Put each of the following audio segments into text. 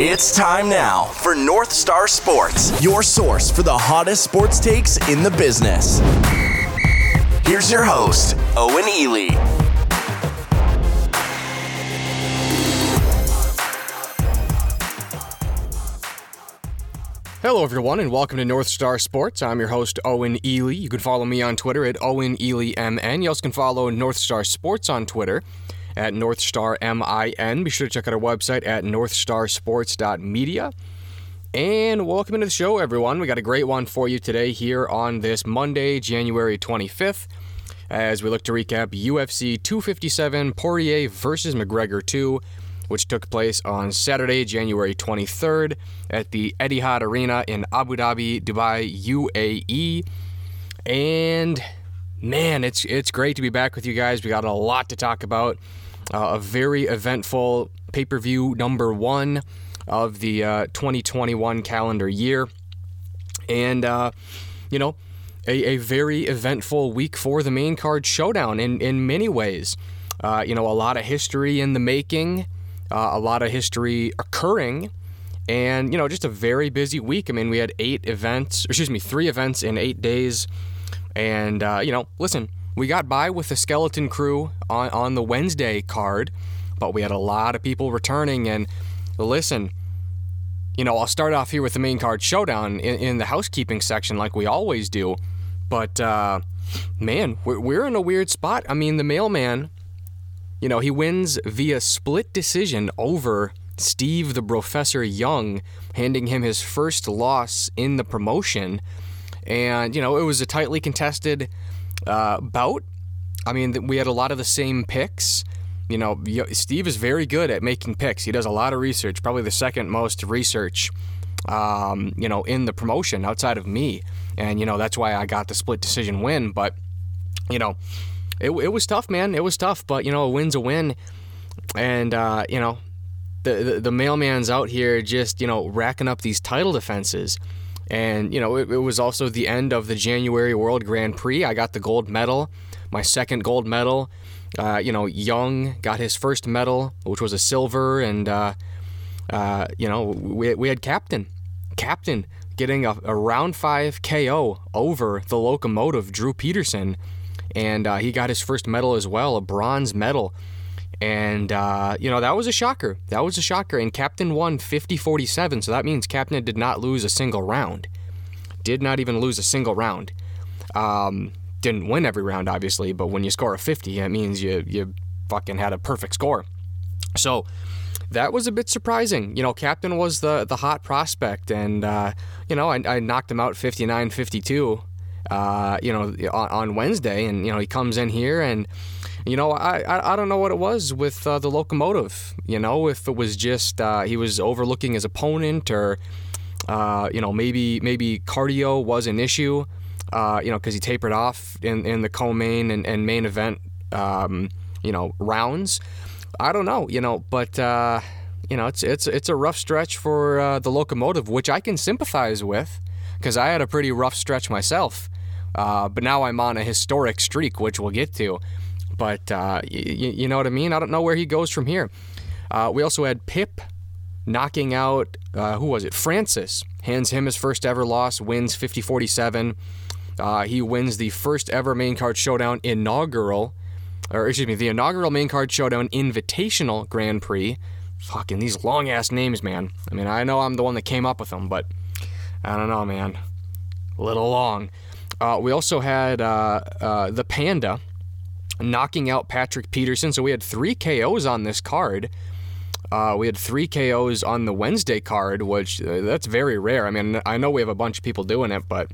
It's time now for North Star Sports, your source for the hottest sports takes in the business. Here's your host, Owen Ely. Hello, everyone, and welcome to North Star Sports. I'm your host, Owen Ely. You can follow me on Twitter at Owen Ely MN. You also can follow North Star Sports on Twitter at NorthstarMIN. Be sure to check out our website at northstarsports.media. And welcome into the show, everyone. We got a great one for you today here on this Monday, January 25th, as we look to recap UFC 257 Poirier versus McGregor 2, which took place on Saturday, January 23rd at the Etihad Arena in Abu Dhabi, Dubai, UAE. And man, it's it's great to be back with you guys. We got a lot to talk about. Uh, a very eventful pay per view number one of the uh, 2021 calendar year. And, uh, you know, a, a, very eventful week for the main card showdown in, in many ways. Uh, you know, a lot of history in the making, uh, a lot of history occurring. And, you know, just a very busy week. I mean, we had eight events, excuse me, three events in eight days. And, uh, you know, listen, we got by with the skeleton crew on, on the Wednesday card, but we had a lot of people returning. And listen, you know, I'll start off here with the main card showdown in, in the housekeeping section, like we always do. But uh, man, we're, we're in a weird spot. I mean, the mailman, you know, he wins via split decision over Steve the Professor Young, handing him his first loss in the promotion. And, you know, it was a tightly contested uh, bout. I mean, we had a lot of the same picks. You know, Steve is very good at making picks. He does a lot of research, probably the second most research, um, you know, in the promotion outside of me. And, you know, that's why I got the split decision win. But, you know, it, it was tough, man. It was tough, but, you know, a win's a win. And, uh, you know, the, the, the mailman's out here just, you know, racking up these title defenses. And, you know, it, it, was also the end of the January World Grand Prix. I got the gold medal, my second gold medal. Uh, you know, Young got his first medal, which was a silver. And, uh, uh, you know, we, we had Captain. Captain getting a, a, round five KO over the locomotive, Drew Peterson. And uh, he got his first medal as well, a bronze medal. And, uh, you know, that was a shocker. That was a shocker. And Captain won 50 47. So that means Captain did not lose a single round. Did not even lose a single round. Um, didn't win every round, obviously, but when you score a 50, it means you, you fucking had a perfect score. So that was a bit surprising. You know, Captain was the, the hot prospect, and, uh, you know, I, I knocked him out 59 52. Uh, you know, on, on Wednesday, and you know he comes in here, and you know, I, I, I don't know what it was with uh, the locomotive. You know, if it was just uh, he was overlooking his opponent, or uh, you know, maybe maybe cardio was an issue. Uh, you know, because he tapered off in, in the co-main and, and main event, um, you know, rounds. I don't know, you know, but uh, you know, it's it's it's a rough stretch for uh, the locomotive, which I can sympathize with, because I had a pretty rough stretch myself. but now I'm on a historic streak, which we'll get to. But uh, y- you know what I mean? I don't know where he goes from here. Uh, we also had Pip knocking out, uh, who was it? Francis. Hands him his first ever loss, wins 50 47. Uh, he wins the first ever main card showdown inaugural, or excuse me, the inaugural main card showdown invitational Grand Prix. Fucking these long ass names, man. I mean, I know I'm the one that came up with them, but I don't know, man. A little long. Uh, we also had uh, uh, the Panda knocking out Patrick Peterson. So we had three KOs on this card. Uh, we had three KOs on the Wednesday card, which uh, that's very rare. I mean, I know we have a bunch of people doing it, but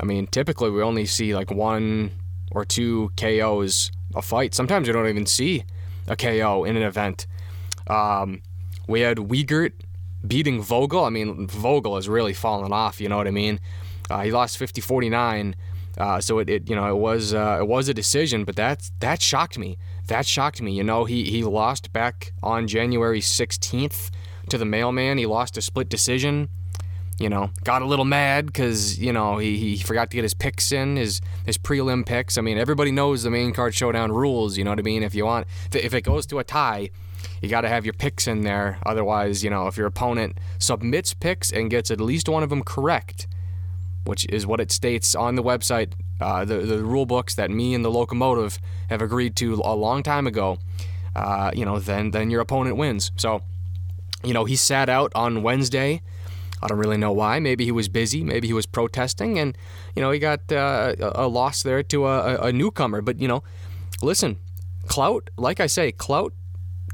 I mean, typically we only see like one or two KOs a fight. Sometimes we don't even see a KO in an event. Um, we had Wiegert beating Vogel. I mean, Vogel has really fallen off. You know what I mean? Uh, he lost 50 49. Uh, so it, it, you know, it was uh, it was a decision, but that that shocked me. That shocked me. You know, he he lost back on January 16th to the mailman. He lost a split decision. You know, got a little mad because you know he, he forgot to get his picks in, his his prelim picks. I mean, everybody knows the main card showdown rules. You know what I mean? If you want, if it goes to a tie, you got to have your picks in there. Otherwise, you know, if your opponent submits picks and gets at least one of them correct, which is what it states on the website, uh, the the rule books that me and the locomotive have agreed to a long time ago. Uh, you know, then then your opponent wins. So, you know, he sat out on Wednesday. I don't really know why. Maybe he was busy. Maybe he was protesting, and you know he got uh, a loss there to a, a newcomer. But you know, listen, clout. Like I say, clout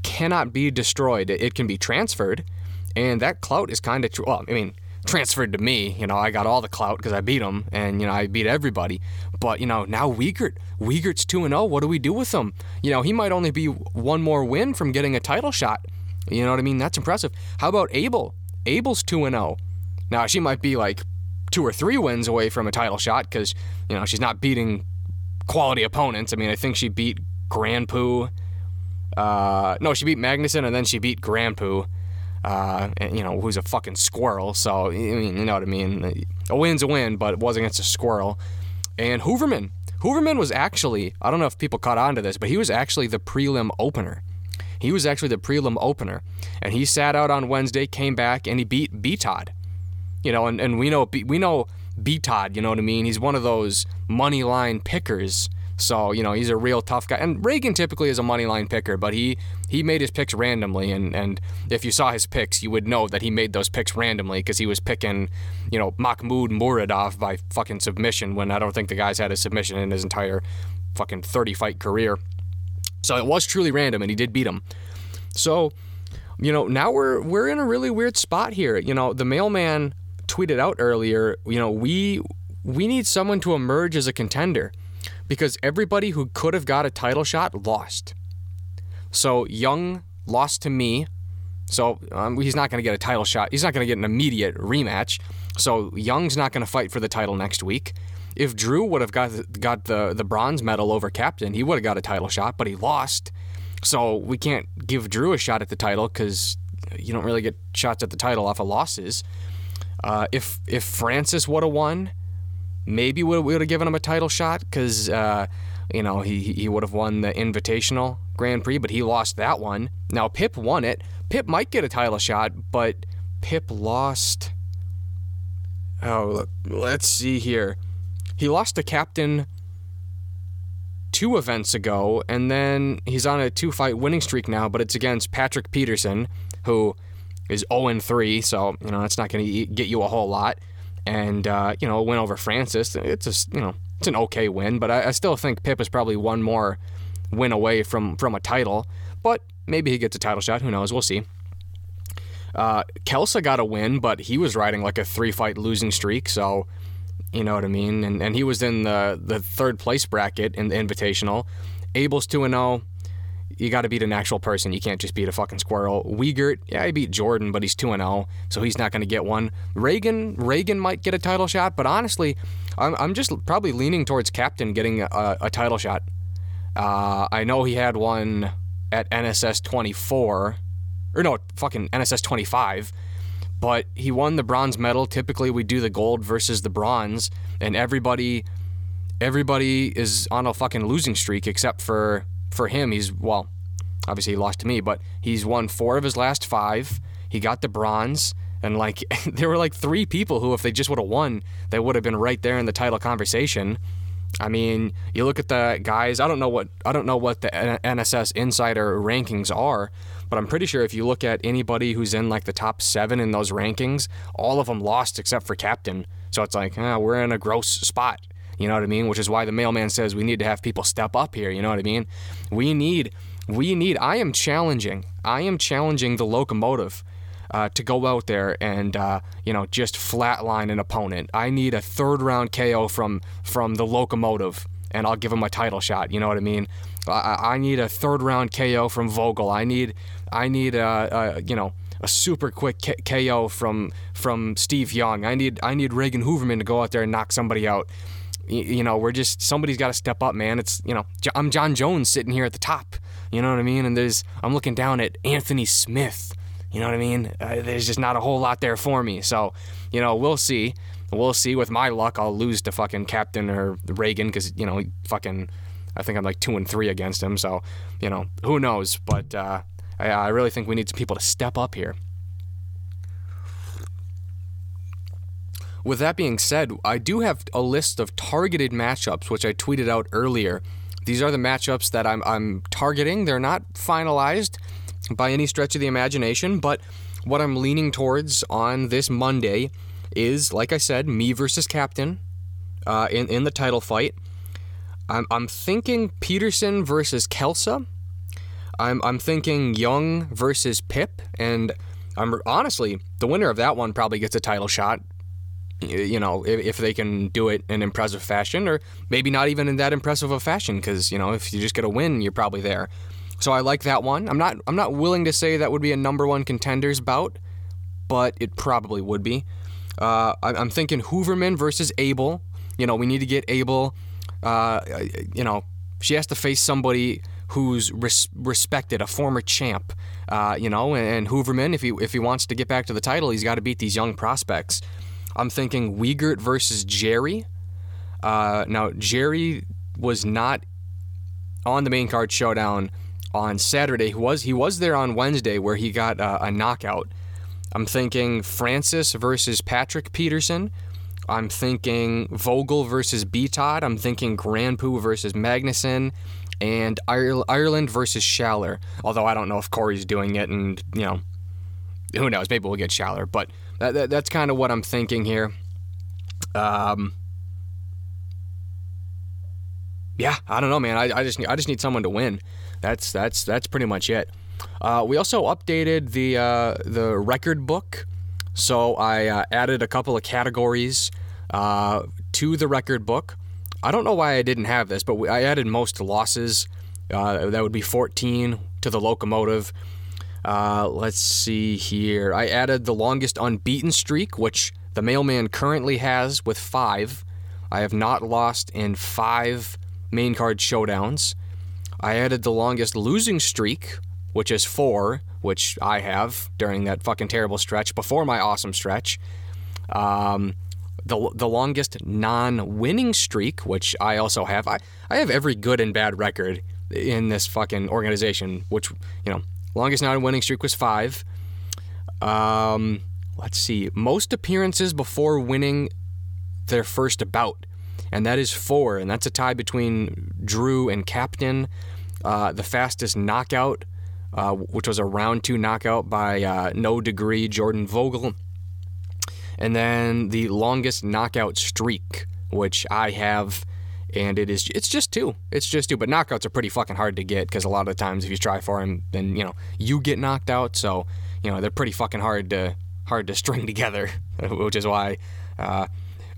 cannot be destroyed. It can be transferred, and that clout is kind of tr- well. I mean, transferred to me. You know, I got all the clout because I beat him, and you know I beat everybody. But you know now Wiegert, Wiegert's two and zero. Oh. What do we do with him? You know he might only be one more win from getting a title shot. You know what I mean? That's impressive. How about Abel? Abel's 2 and 0. Now, she might be like two or three wins away from a title shot because, you know, she's not beating quality opponents. I mean, I think she beat Grandpoo. Uh, no, she beat Magnuson and then she beat Grandpoo. Uh, you know, who's a fucking squirrel. So, I mean, you know what I mean? A win's a win, but it was against a squirrel. And Hooverman. Hooverman was actually, I don't know if people caught on to this, but he was actually the prelim opener. He was actually the prelim opener, and he sat out on Wednesday, came back, and he beat B Todd. You know, and, and we know we know B Todd. You know what I mean? He's one of those money line pickers. So you know he's a real tough guy. And Reagan typically is a money line picker, but he he made his picks randomly. And and if you saw his picks, you would know that he made those picks randomly because he was picking, you know, Mahmoud Muradov by fucking submission when I don't think the guy's had a submission in his entire fucking 30 fight career. So it was truly random, and he did beat him. So, you know, now we're we're in a really weird spot here. You know, the mailman tweeted out earlier. You know, we we need someone to emerge as a contender because everybody who could have got a title shot lost. So Young lost to me. So um, he's not going to get a title shot. He's not going to get an immediate rematch. So Young's not going to fight for the title next week. If Drew would have got got the the bronze medal over Captain, he would have got a title shot, but he lost. So we can't give Drew a shot at the title because you don't really get shots at the title off of losses. Uh, if if Francis would have won, maybe we would have given him a title shot because uh, you know he he would have won the Invitational Grand Prix, but he lost that one. Now Pip won it. Pip might get a title shot, but Pip lost. Oh, let's see here. He lost to Captain two events ago, and then he's on a two fight winning streak now, but it's against Patrick Peterson, who is 0 3, so, you know, that's not going to get you a whole lot. And, uh, you know, win over Francis, it's a, you know, it's an okay win, but I, I still think Pip is probably one more win away from, from a title, but maybe he gets a title shot. Who knows? We'll see. Uh, Kelsa got a win, but he was riding like a three fight losing streak, so you know what I mean? And and he was in the the third place bracket in the Invitational. Abel's 2 and 0. You got to beat an actual person. You can't just beat a fucking squirrel. Wiegert, yeah, he beat Jordan, but he's 2 0, so he's not going to get one. Reagan, Reagan might get a title shot, but honestly, I'm, I'm just probably leaning towards Captain getting a, a title shot. Uh, I know he had one at NSS 24, or no, fucking NSS 25 but he won the bronze medal. Typically, we do the gold versus the bronze, and everybody, everybody is on a fucking losing streak except for for him. He's well, obviously he lost to me, but he's won four of his last five. He got the bronze, and like there were like three people who, if they just would have won, they would have been right there in the title conversation. I mean, you look at the guys. I don't know what I don't know what the NSS Insider rankings are, but I'm pretty sure if you look at anybody who's in like the top seven in those rankings, all of them lost except for captain. So it's like, eh, we're in a gross spot. You know what I mean? Which is why the mailman says we need to have people step up here. You know what I mean? We need, we need, I am challenging, I am challenging the locomotive uh, to go out there and uh, you know just flatline an opponent. I need a third round KO from from the locomotive, and I'll give him a title shot. You know what I mean? I, I need a third round KO from Vogel. I need I need a, a you know a super quick K- KO from from Steve Young. I need I need Reagan Hooverman to go out there and knock somebody out. You, you know, we're just somebody's got to step up, man. It's you know I'm Jon Jones sitting here at the top. You know what I mean? And there's I'm looking down at Anthony Smith. You know what I mean? Uh, there's just not a whole lot there for me. So, you know, we'll see. We'll see. With my luck, I'll lose to fucking Captain or Reagan because you know fucking. I think I'm like two and three against him. So, you know, who knows? But uh, I, I really think we need some people to step up here. With that being said, I do have a list of targeted matchups, which I tweeted out earlier. These are the matchups that I'm, I'm targeting. They're not finalized by any stretch of the imagination, but what I'm leaning towards on this Monday is, like I said, me versus Captain uh, in, in the title fight. I'm, I'm thinking Peterson versus Kelsa. I'm, I'm thinking Young versus Pip. And I'm honestly, the winner of that one probably gets a title shot you know, if, if, they can do it in impressive fashion, or maybe not even in that impressive a fashion, because you know, if you just get a win, you're probably there. So I like that one. I'm not I'm not willing to say that would be a number one contenders bout, but it probably would be. Uh, I'm thinking Hooverman versus Abel. You know, we need to get Abel. Uh, you know, she has to face somebody who's res- respected, a former champ. Uh, you know, and, and Hooverman, if he if he wants to get back to the title, he's got to beat these young prospects. I'm thinking Wiegert versus Jerry. Uh, now, Jerry was not on the main card showdown on Saturday. He was he was there on Wednesday where he got uh, a knockout. I'm thinking Francis versus Patrick Peterson. I'm thinking Vogel versus B Todd. I'm thinking Granpu versus Magnuson, and Ireland versus Schaller. Although I don't know if Corey's doing it, and you know, who knows? Maybe we'll get Schaller, but that, that, that's kind of what I'm thinking here. Um, yeah, I don't know, man. I, I just I just need someone to win. That's that's that's pretty much it. Uh, we also updated the uh, the record book, so I uh, added a couple of categories uh, to the record book. I don't know why I didn't have this, but we, I added most losses. Uh, that would be 14 to the locomotive. Uh, let's see here. I added the longest unbeaten streak, which the mailman currently has with five. I have not lost in five main card showdowns. I added the longest losing streak, which is four, which I have during that fucking terrible stretch before my awesome stretch. Um, the, the longest non winning streak, which I also have. I, I have every good and bad record in this fucking organization, which, you know, Longest non-winning streak was five. Um, let's see. Most appearances before winning their first bout, and that is four, and that's a tie between Drew and Captain. Uh, the fastest knockout, uh, which was a round two knockout by uh, no degree Jordan Vogel, and then the longest knockout streak, which I have and it is it's just two. It's just two. But knockouts are pretty fucking hard to get because a lot of times if you try for them, then you know you get knocked out. So you know they're pretty fucking hard to hard to string together, which is why. Uh,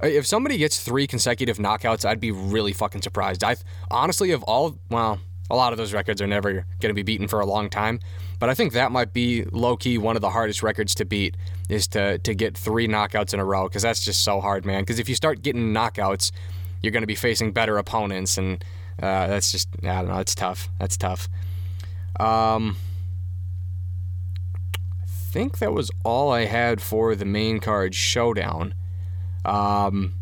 if somebody gets three consecutive knockouts, I'd be really fucking surprised. I honestly, of all, well, a lot of those records are never going to be beaten for a long time, but I think that might be low key one of the hardest records to beat is to to get three knockouts in a row because that's just so hard, man. Because if you start getting knockouts, you're going to be facing better opponents, and uh, that's just I don't know. It's tough. That's tough. Um, I think that was all I had for the main card showdown. Um,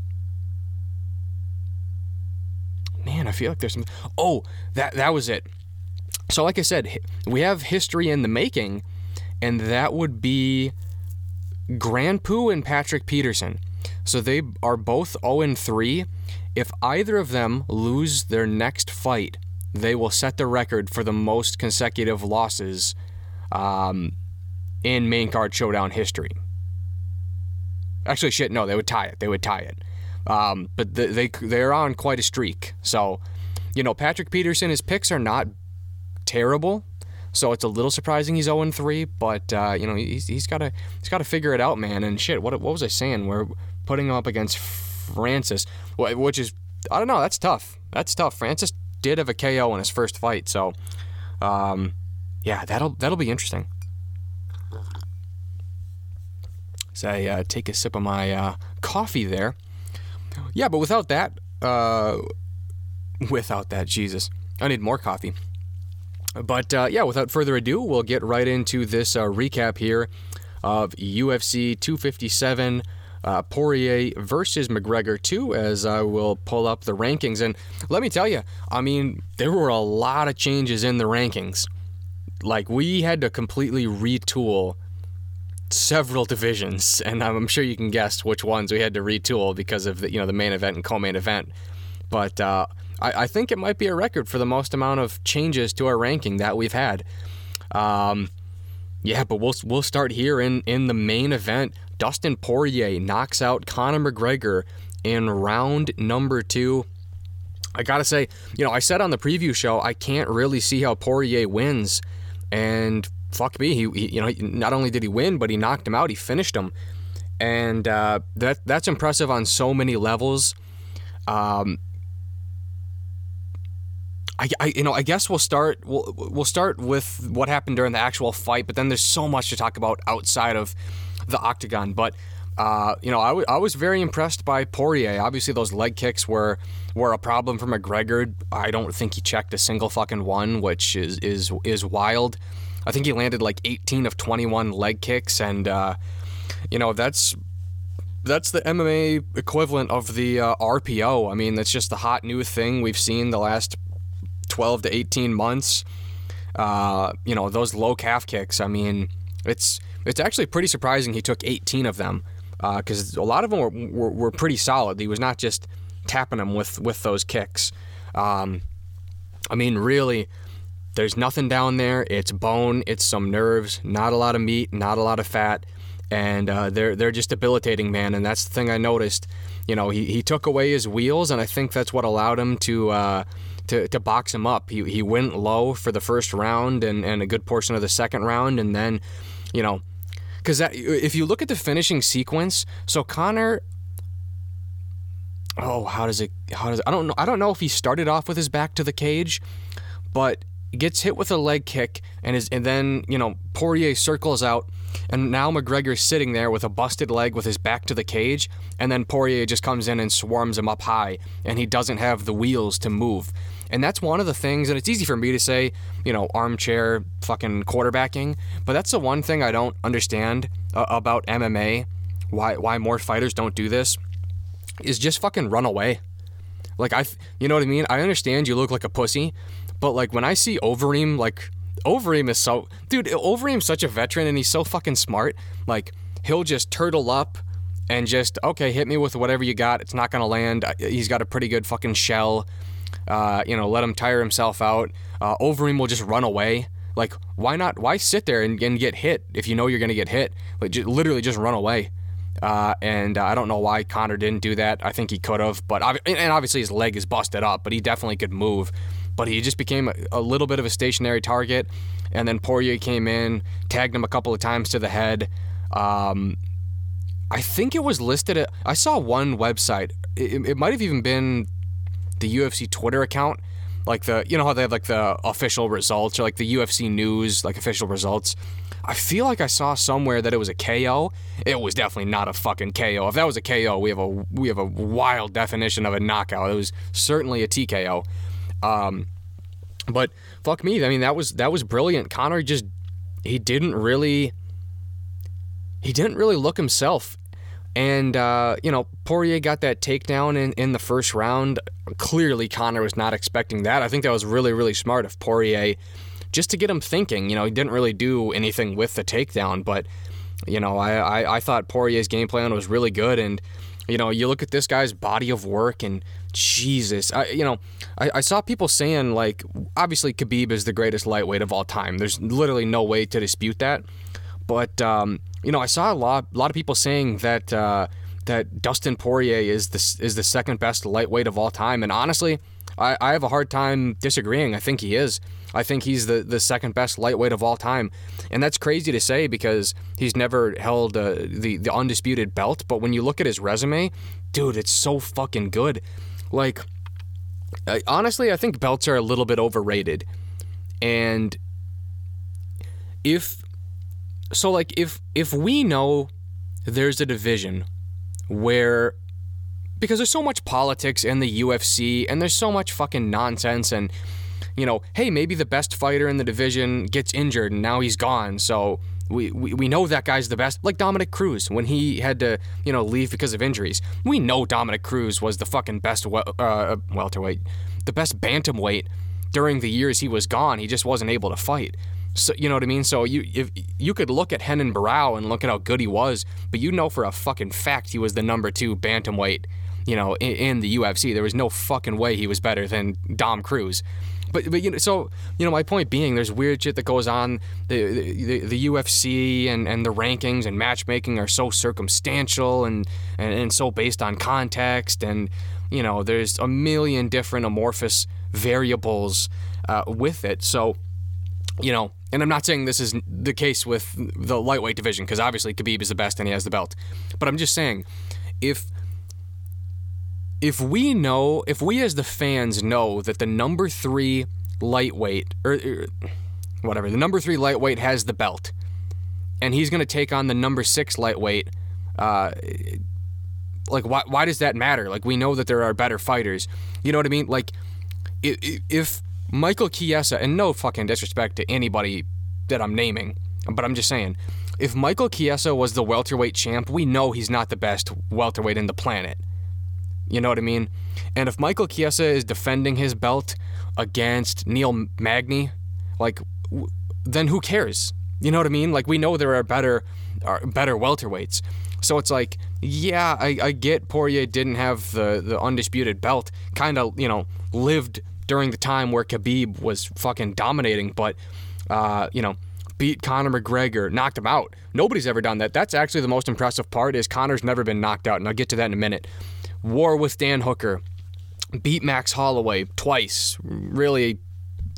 man, I feel like there's some. Oh, that that was it. So, like I said, we have history in the making, and that would be Granpu and Patrick Peterson. So they are both 0 3 if either of them lose their next fight, they will set the record for the most consecutive losses um, in main card showdown history. Actually, shit, no, they would tie it. They would tie it. Um, but they, they they're on quite a streak. So, you know, Patrick Peterson, his picks are not terrible. So it's a little surprising he's 0 3, but uh, you know he's, he's got to he's got to figure it out, man. And shit, what what was I saying? We're putting him up against Francis, which is I don't know. That's tough. That's tough. Francis did have a KO in his first fight, so um, yeah, that'll that'll be interesting. So I uh, take a sip of my uh, coffee there. Yeah, but without that, uh, without that, Jesus, I need more coffee. But uh, yeah, without further ado, we'll get right into this uh, recap here of UFC 257 uh, Poirier versus McGregor two, as I will pull up the rankings. And let me tell you, I mean, there were a lot of changes in the rankings. like we had to completely retool several divisions, and I'm sure you can guess which ones we had to retool because of the you know the main event and co-main event. But uh, I, I, think it might be a record for the most amount of changes to our ranking that we've had. Um, yeah, but we'll we'll start here in in the main event. Dustin Poirier knocks out Conor McGregor in round number two. I gotta say, you know, I said on the preview show I can't really see how Poirier wins, and fuck me, he, he you know not only did he win, but he knocked him out. He finished him, and uh, that that's impressive on so many levels. Um, I, I, you know I guess we'll start we'll, we'll start with what happened during the actual fight, but then there's so much to talk about outside of the octagon. But uh, you know I, w- I was very impressed by Poirier. Obviously those leg kicks were were a problem for McGregor. I don't think he checked a single fucking one, which is is is wild. I think he landed like 18 of 21 leg kicks, and uh, you know that's that's the MMA equivalent of the uh, RPO. I mean, that's just the hot new thing we've seen the last 12 to 18 months. Uh, you know, those low calf kicks. I mean, it's it's actually pretty surprising he took 18 of them because uh, a lot of them were, were, were, pretty solid. He was not just tapping them with with those kicks. Um, I mean, really, there's nothing down there. It's bone, it's some nerves, not a lot of meat, not a lot of fat, and uh, they're they're just debilitating, man. And that's the thing I noticed. You know, he, he took away his wheels, and I think that's what allowed him to. Uh, to, to box him up. He, he went low for the first round and, and a good portion of the second round. And then, you know, because if you look at the finishing sequence, so Conor. Oh, how does it? How does I don't know. I don't know if he started off with his back to the cage, but gets hit with a leg kick and is and then you know Poirier circles out and now McGregor's sitting there with a busted leg with his back to the cage and then Poirier just comes in and swarms him up high and he doesn't have the wheels to move and that's one of the things, and it's easy for me to say, you know, armchair fucking quarterbacking, but that's the one thing I don't understand uh, about MMA, why why more fighters don't do this, is just fucking run away. Like I, you know what I mean? I understand you look like a pussy, but like when I see Overeem, like Overeem is so, dude, Overeem's such a veteran and he's so fucking smart. Like he'll just turtle up and just okay, hit me with whatever you got. It's not gonna land. He's got a pretty good fucking shell. Uh, you know, let him tire himself out. Uh, Overeem will just run away. Like, why not? Why sit there and, and get hit if you know you're going to get hit? Like, just, literally just run away. Uh, and uh, I don't know why Conor didn't do that. I think he could have, but and obviously his leg is busted up, but he definitely could move. But he just became a, a little bit of a stationary target. And then Poirier came in, tagged him a couple of times to the head. Um, I think it was listed at. I saw one website. It, it might have even been the UFC Twitter account, like the you know how they have like the official results or like the UFC news like official results. I feel like I saw somewhere that it was a KO. It was definitely not a fucking KO. If that was a KO, we have a we have a wild definition of a knockout. It was certainly a TKO. Um, but fuck me. I mean that was that was brilliant. Conor just he didn't really he didn't really look himself and, uh, you know, Poirier got that takedown in, in the first round. Clearly, Conor was not expecting that. I think that was really, really smart of Poirier just to get him thinking. You know, he didn't really do anything with the takedown, but, you know, I, I, I thought Poirier's game plan was really good. And, you know, you look at this guy's body of work and Jesus, I, you know, I, I, saw people saying like, obviously Khabib is the greatest lightweight of all time. There's literally no way to dispute that. But um, you know, I saw a lot, a lot of people saying that uh, that Dustin Poirier is the is the second best lightweight of all time, and honestly, I, I have a hard time disagreeing. I think he is. I think he's the, the second best lightweight of all time, and that's crazy to say because he's never held uh, the the undisputed belt. But when you look at his resume, dude, it's so fucking good. Like, I, honestly, I think belts are a little bit overrated, and if so like if if we know there's a division where because there's so much politics in the UFC and there's so much fucking nonsense and you know, hey, maybe the best fighter in the division gets injured and now he's gone. So we, we, we know that guy's the best. Like Dominick Cruz when he had to, you know, leave because of injuries. We know Dominick Cruz was the fucking best uh, welterweight, the best bantamweight during the years he was gone. He just wasn't able to fight. So you know what I mean? So you if you could look at Renan Barão and look at how good he was, but you know for a fucking fact he was the number two bantamweight, you know, in, in the UFC. There was no fucking way he was better than Dom Cruz. But but you know, so you know, my point being, there's weird shit that goes on. The the, the UFC and, and the rankings and matchmaking are so circumstantial and, and and so based on context, and you know, there's a million different amorphous variables uh, with it. So you know, and I'm not saying this is the case with the lightweight division because obviously Khabib is the best and he has the belt. But I'm just saying, if if we know, if we as the fans know that the number three lightweight or, or whatever, the number three lightweight has the belt, and he's going to take on the number six lightweight. Uh, like why, why does that matter? Like we know that there are better fighters. You know what I mean? Like if Michael Chiesa, and no fucking disrespect to anybody that I'm naming, but I'm just saying, if Michael Chiesa was the welterweight champ, we know he's not the best welterweight in the planet. You know what I mean? And if Michael Chiesa is defending his belt against Neil Magny, like, then who cares? You know what I mean? Like we know there are better, are better welterweights. So it's like, yeah, I, I get Poirier didn't have the the undisputed belt, kind of you know lived during the time where Khabib was fucking dominating, but uh, you know, beat Conor McGregor, knocked him out. Nobody's ever done that. That's actually the most impressive part is Conor's never been knocked out, and I'll get to that in a minute. War with Dan Hooker, beat Max Holloway twice, really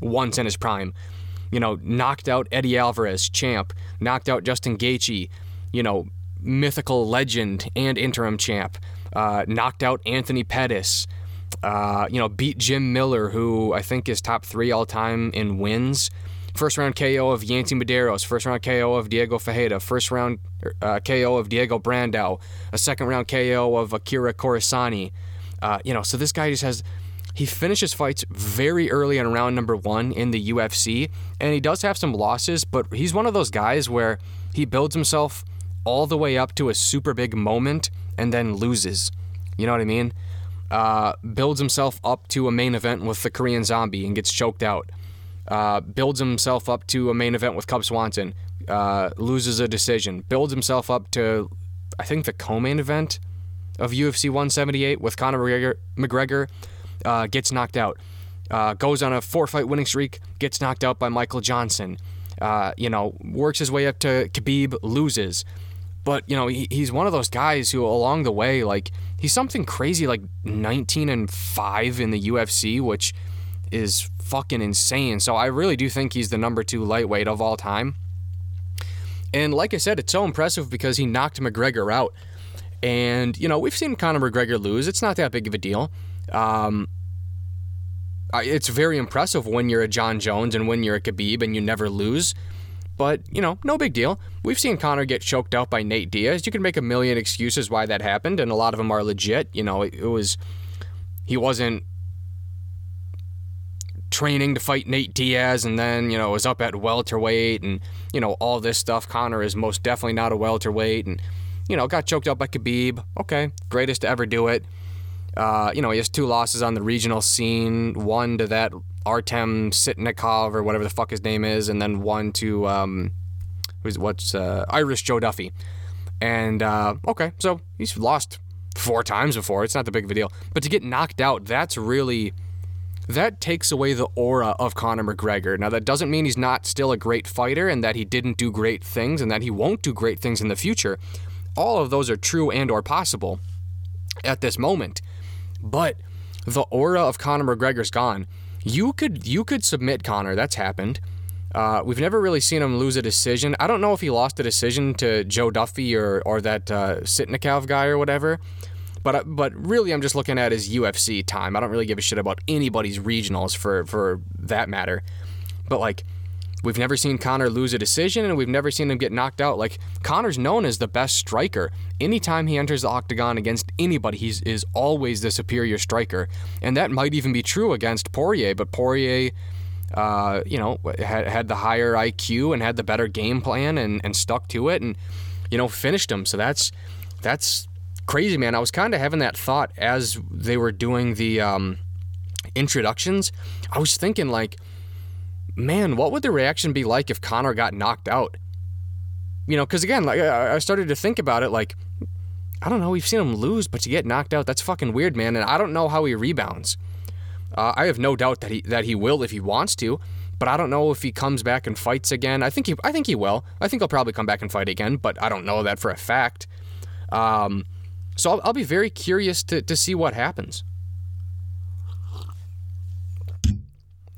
once in his prime. You know, knocked out Eddie Alvarez, champ, knocked out Justin Gaethje, you know, mythical legend and interim champ, uh, knocked out Anthony Pettis, uh, you know, beat Jim Miller, who I think is top three all time in wins. First round KO of Yancy Medeiros, first round KO of Diego Ferreira, first round uh, KO of Diego Brandao, a second round KO of Akira Corassani. Uh, you know, so this guy just has. He finishes fights very early in round number one in the UFC, and he does have some losses, but he's one of those guys where he builds himself all the way up to a super big moment and then loses. You know what I mean? Uh, builds himself up to a main event with the Korean Zombie and gets choked out. Uh, builds himself up to a main event with Cub Swanson, uh, loses a decision. Builds himself up to, I think, the co-main event of UFC 178 with Conor McGregor. McGregor uh, gets knocked out. Uh, goes on a four-fight winning streak. Gets knocked out by Michael Johnson. Uh, you know, works his way up to Khabib, loses. But you know, he, he's one of those guys who, along the way, like he's something crazy like 19 and 5 in the UFC, which is fucking insane. So I really do think he's the number two lightweight of all time. And like I said, it's so impressive because he knocked McGregor out. And, you know, we've seen Conor McGregor lose. It's not that big of a deal. Um, it's very impressive when you're a Jon Jones and when you're a Khabib and you never lose. But, you know, no big deal. We've seen Conor get choked out by Nate Diaz. You can make a million excuses why that happened, and a lot of them are legit. You know, it, it was. He wasn't training to fight Nate Diaz and then, you know, was up at welterweight and, you know, all this stuff. Conor is most definitely not a welterweight and, you know, got choked out by Khabib. Okay, greatest to ever do it. Uh, you know, he has two losses on the regional scene, one to that Artem Sitnikov or whatever the fuck his name is, and then one to um, who's what's uh, Irish Joe Duffy. And uh, okay, so he's lost four times before. It's not the big of a deal, but to get knocked out, that's really that takes away the aura of Conor McGregor. Now that doesn't mean he's not still a great fighter and that he didn't do great things and that he won't do great things in the future. All of those are true and or possible at this moment. But the aura of Conor McGregor's gone. You could you could submit Conor. That's happened. Uh, we've never really seen him lose a decision. I don't know if he lost a decision to Joe Duffy or or that uh, Sitnikov guy or whatever. But uh, but really, I'm just looking at his UFC time. I don't really give a shit about anybody's regionals for for that matter. But like We've never seen Conor lose a decision, and we've never seen him get knocked out. Like, Conor's known as the best striker. Anytime he enters the octagon against anybody, he is always the superior striker. And that might even be true against Poirier, but Poirier, uh, you know, had, had the higher IQ and had the better game plan and, and stuck to it and, you know, finished him. So that's, that's crazy, man. I was kind of having that thought as they were doing the um, introductions. I was thinking, like, man, what would the reaction be like if Conor got knocked out? You know, because again, like I started to think about it, like I don't know, we've seen him lose, but to get knocked out, that's fucking weird, man. And I don't know how he rebounds. Uh, I have no doubt that he that he will if he wants to, but I don't know if he comes back and fights again. I think he I think he will. I think he'll probably come back and fight again, but I don't know that for a fact. Um, so I'll, I'll be very curious to to see what happens.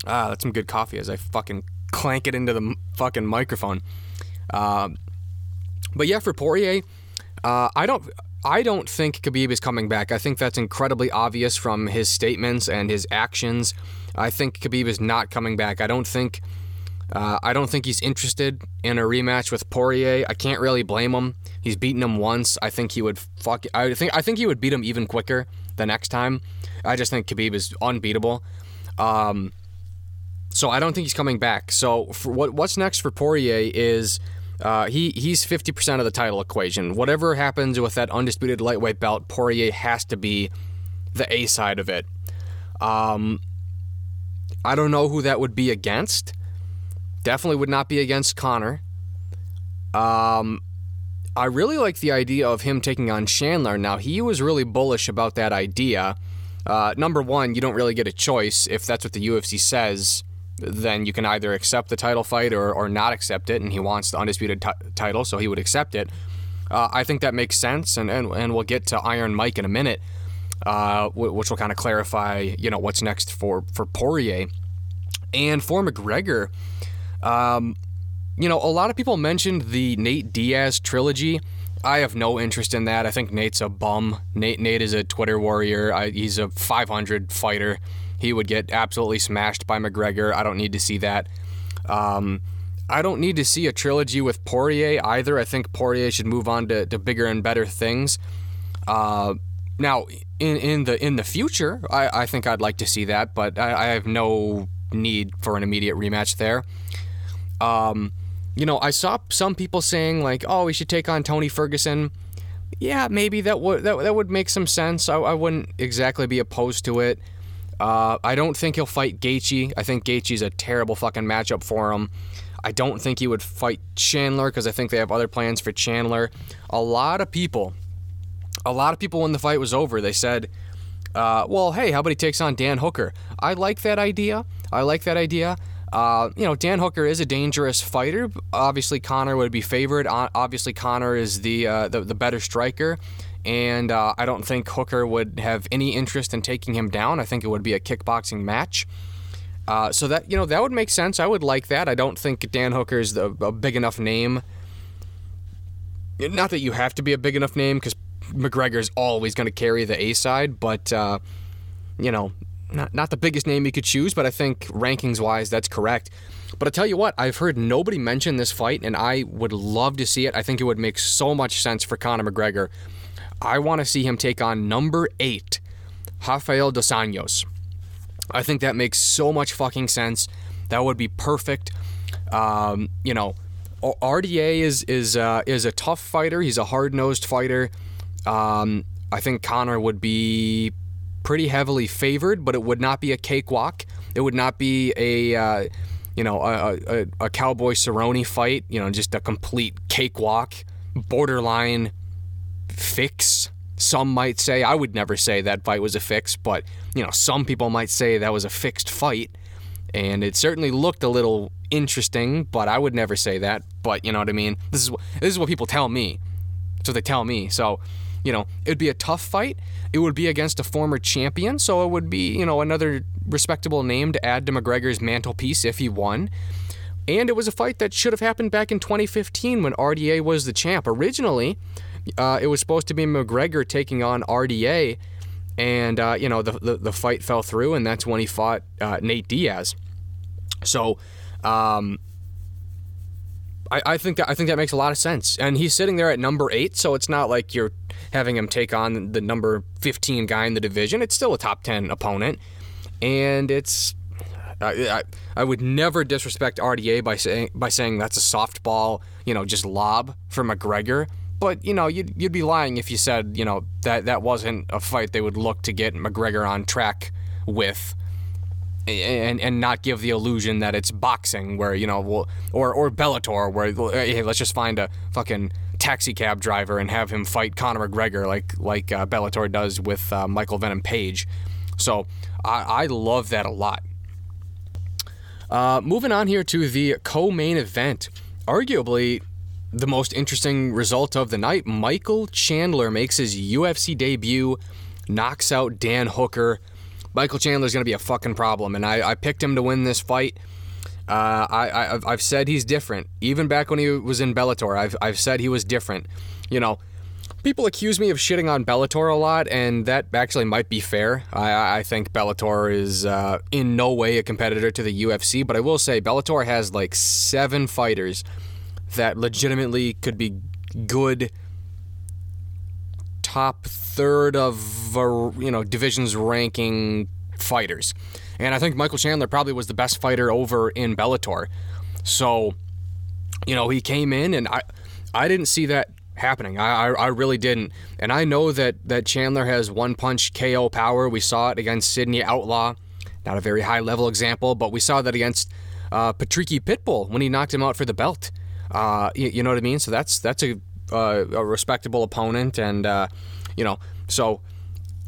Ah, that's some good coffee as I fucking clank it into the fucking microphone. Um, but yeah, for Poirier, uh, I don't. I don't think Khabib is coming back. I think that's incredibly obvious from his statements and his actions. I think Khabib is not coming back. I don't think. Uh, I don't think he's interested in a rematch with Poirier. I can't really blame him. He's beaten him once. I think he would fuck. I think. I think he would beat him even quicker the next time. I just think Khabib is unbeatable. Um, so I don't think he's coming back. So what what's next for Poirier is uh, he he's 50% of the title equation. Whatever happens with that undisputed lightweight belt, Poirier has to be the A side of it. Um, I don't know who that would be against. Definitely would not be against Conor. Um, I really like the idea of him taking on Chandler. Now he was really bullish about that idea. Uh, number one, you don't really get a choice if that's what the UFC says then you can either accept the title fight or, or not accept it. And he wants the undisputed t- title, so he would accept it. Uh, I think that makes sense, and, and, and we'll get to Iron Mike in a minute, uh, which will kind of clarify, you know, what's next for, for Poirier. And for McGregor, um, you know, a lot of people mentioned the Nate Diaz trilogy. I have no interest in that. I think Nate's a bum. Nate Nate is a Twitter warrior. I, he's a 500 fighter he would get absolutely smashed by McGregor. I don't need to see that. Um, I don't need to see a trilogy with Poirier either. I think Poirier should move on to, to bigger and better things. Uh, now, in, in the in the future, I, I think I'd like to see that, but I, I have no need for an immediate rematch there. Um, you know, I saw some people saying like, "Oh, we should take on Tony Ferguson." Yeah, maybe that would that, that would make some sense. I, I wouldn't exactly be opposed to it. Uh, I don't think he'll fight Gaethje. I think Gaethje's a terrible fucking matchup for him. I don't think he would fight Chandler because I think they have other plans for Chandler. A lot of people, a lot of people when the fight was over, they said, uh, well, hey, how about he takes on Dan Hooker? I like that idea. I like that idea. Uh, you know, Dan Hooker is a dangerous fighter. Obviously, Conor would be favored. Obviously, Conor is the, uh, the, the better striker and uh, I don't think Hooker would have any interest in taking him down. I think it would be a kickboxing match. Uh, so that you know that would make sense. I would like that. I don't think Dan Hooker is a, a big enough name. Not that you have to be a big enough name because McGregor is always going to carry the A side, but uh, you know, not not the biggest name you could choose. But I think rankings wise, that's correct. But I tell you what, I've heard nobody mention this fight, and I would love to see it. I think it would make so much sense for Conor McGregor I want to see him take on number eight, Rafael dos Anjos. I think that makes so much fucking sense. That would be perfect. Um, you know, RDA is is uh, is a tough fighter. He's a hard nosed fighter. Um, I think Conor would be pretty heavily favored, but it would not be a cakewalk. It would not be a uh, you know a, a, a cowboy Cerrone fight. You know, just a complete cakewalk, borderline fix. Some might say, I would never say that fight was a fix, but you know, some people might say that was a fixed fight. And it certainly looked a little interesting, but I would never say that. But you know what I mean? This is this is what people tell me. So they tell me. So, you know, it'd be a tough fight. It would be against a former champion, so it would be, you know, another respectable name to add to McGregor's mantelpiece if he won. And it was a fight that should have happened back in 2015 when RDA was the champ. Originally, uh, it was supposed to be McGregor taking on RDA, and uh, you know the, the, the fight fell through, and that's when he fought uh, Nate Diaz. So. Um, I, I think that I think that makes a lot of sense, and he's sitting there at number eight, so it's not like you're having him take on the number 15 guy in the division. It's still a top 10 opponent, and it's I, I, I, would never disrespect RDA by saying by saying that's a softball, you know, just lob for McGregor. But you know, you'd you'd be lying if you said you know that that wasn't a fight they would look to get McGregor on track with. and and not give the illusion that it's boxing where you know we'll, or or Bellator where hey let's just find a fucking taxi cab driver and have him fight Conor McGregor like like uh, Bellator does with uh, Michael Venom Page. So I, I love that a lot. Uh, moving on here to the co-main event, arguably the most interesting result of the night. Michael Chandler makes his UFC debut, knocks out Dan Hooker. Michael Chandler's going to be a fucking problem, and I, I picked him to win this fight. Uh, I, I, have said he's different. Even back when he was in Bellator, I've, I've said he was different. You know, people accuse me of shitting on Bellator a lot, and that actually might be fair. I, I think Bellator is uh, in no way a competitor to the UFC, but I will say Bellator has like seven fighters that legitimately could be good top third of you know divisions ranking fighters. And I think Michael Chandler probably was the best fighter over in Bellator. So, you know, he came in and I I didn't see that happening. I, I, I really didn't. And I know that that Chandler has one punch KO power. We saw it against Sidney Outlaw. Not a very high level example, but we saw that against uh, Patricky Pitbull when he knocked him out for the belt. Uh, you, you, know what I mean? So that's that's a uh, a respectable opponent, and uh, you know, so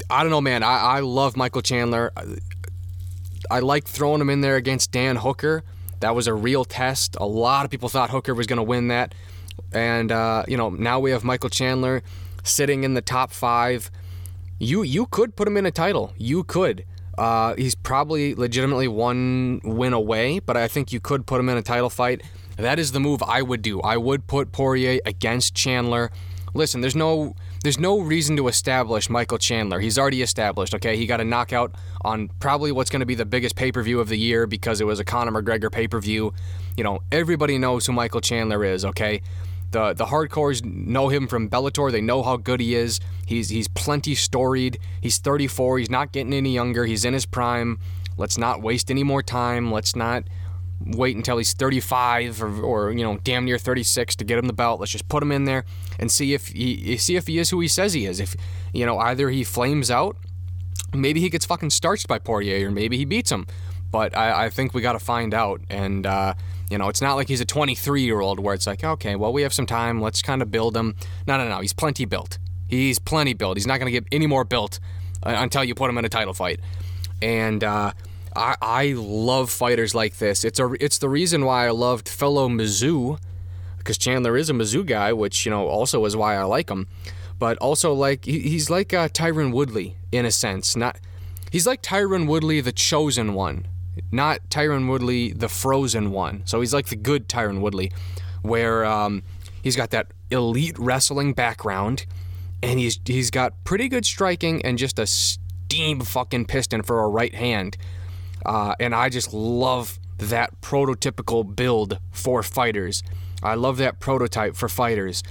I don't know, man. I, I love Michael Chandler. I like throwing him in there against Dan Hooker. That was a real test. A lot of people thought Hooker was going to win that. And, uh, you know, now we have Michael Chandler sitting in the top five. You you could put him in a title. You could. Uh, he's probably legitimately one win away, but I think you could put him in a title fight. That is the move I would do. I would put Poirier against Chandler. Listen, there's no there's no reason to establish Michael Chandler. He's already established, okay? He got a knockout on probably what's going to be the biggest pay-per-view of the year because it was a Conor McGregor pay-per-view. You know, everybody knows who Michael Chandler is, okay? The the hardcores know him from Bellator. They know how good he is. He's he's plenty storied. He's 34. He's not getting any younger. He's in his prime. Let's not waste any more time. Let's not wait until he's 35 or, or, you know damn near 36 to get him the belt. Let's just put him in there and see if he see if he is who he says he is. If you know either he flames out, maybe he gets fucking starched by Poirier, or maybe he beats him. But I, I think we got to find out. And uh, you know, it's not like he's a 23 year old where it's like, okay, well we have some time. Let's kind of build him. No, no, no. He's plenty built. He's plenty built. He's not going to get any more built uh, until you put him in a title fight. And uh, I, I love fighters like this. It's a it's the reason why I loved fellow Mizzou, because Chandler is a Mizzou guy, which you know also is why I like him. But also like he, he's like uh, Tyron Woodley in a sense. Not he's like Tyron Woodley, the chosen one, not Tyron Woodley, the frozen one. So he's like the good Tyron Woodley, where um, he's got that elite wrestling background, and he's he's got pretty good striking and just a steam fucking piston for a right hand. Uh, and I just love that prototypical build for fighters. I love that prototype for fighters,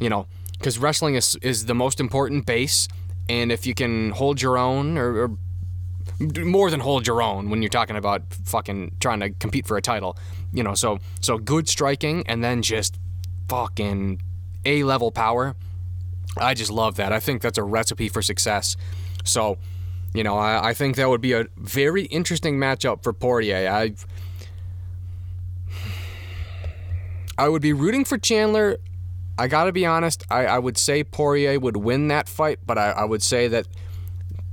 you know, because wrestling is, is the most important base. And if you can hold your own, or, or more than hold your own when you're talking about fucking trying to compete for a title, you know, so so good striking and then just fucking A level power. I just love that. I think that's a recipe for success. So you know, I, I think that would be a very interesting matchup for Poirier. I I would be rooting for Chandler. I gotta be honest. I, I would say Poirier would win that fight, but I, I would say that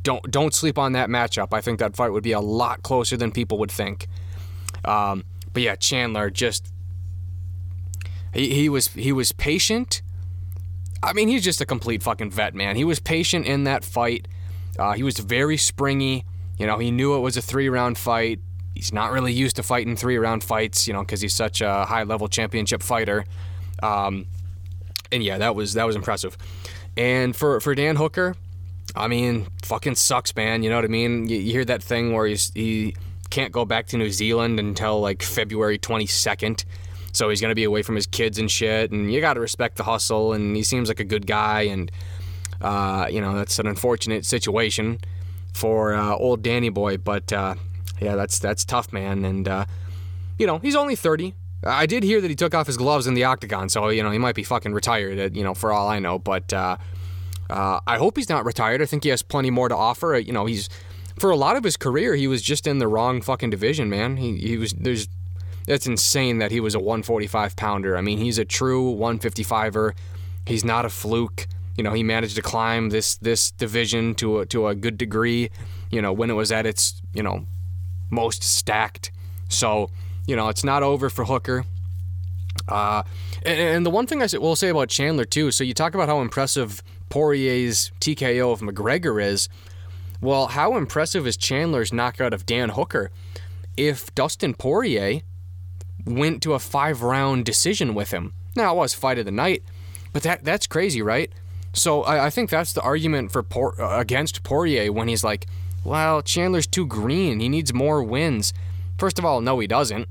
don't don't sleep on that matchup. I think that fight would be a lot closer than people would think. Um, but yeah, Chandler just he, he was he was patient. I mean, he's just a complete fucking vet, man. He was patient in that fight. Uh, he was very springy. You know, he knew it was a three round fight. He's not really used to fighting three round fights, you know, because he's such a high level championship fighter. Um, and yeah, that was that was impressive. And for for Dan Hooker, I mean, fucking sucks, man. You know what I mean? You, you hear that thing where he's, he can't go back to New Zealand until like February 22nd. So he's gonna be away from his kids and shit. And you gotta respect the hustle. And he seems like a good guy. And uh, you know, that's an unfortunate situation for uh, old Danny Boy, but uh, yeah, that's that's tough, man. And uh, you know, he's only 30. I did hear that he took off his gloves in the octagon, so you know he might be fucking retired. You know, for all I know, but uh, uh, I hope he's not retired. I think he has plenty more to offer. You know, he's for a lot of his career, he was just in the wrong fucking division, man. He he was there's that's insane that he was a 145 pounder. I mean, he's a true 155er. He's not a fluke. You know, he managed to climb this this division to a, to a good degree. You know, when it was at its you know most stacked. So you know, it's not over for Hooker. Uh, and, and the one thing I will say about Chandler too. So you talk about how impressive Poirier's TKO of McGregor is. Well, how impressive is Chandler's knockout of Dan Hooker? If Dustin Poirier went to a five round decision with him. Now it was fight of the night, but that that's crazy, right? So I, I think that's the argument for Por- uh, against Poirier when he's like, well, Chandler's too green. He needs more wins. First of all, no, he doesn't.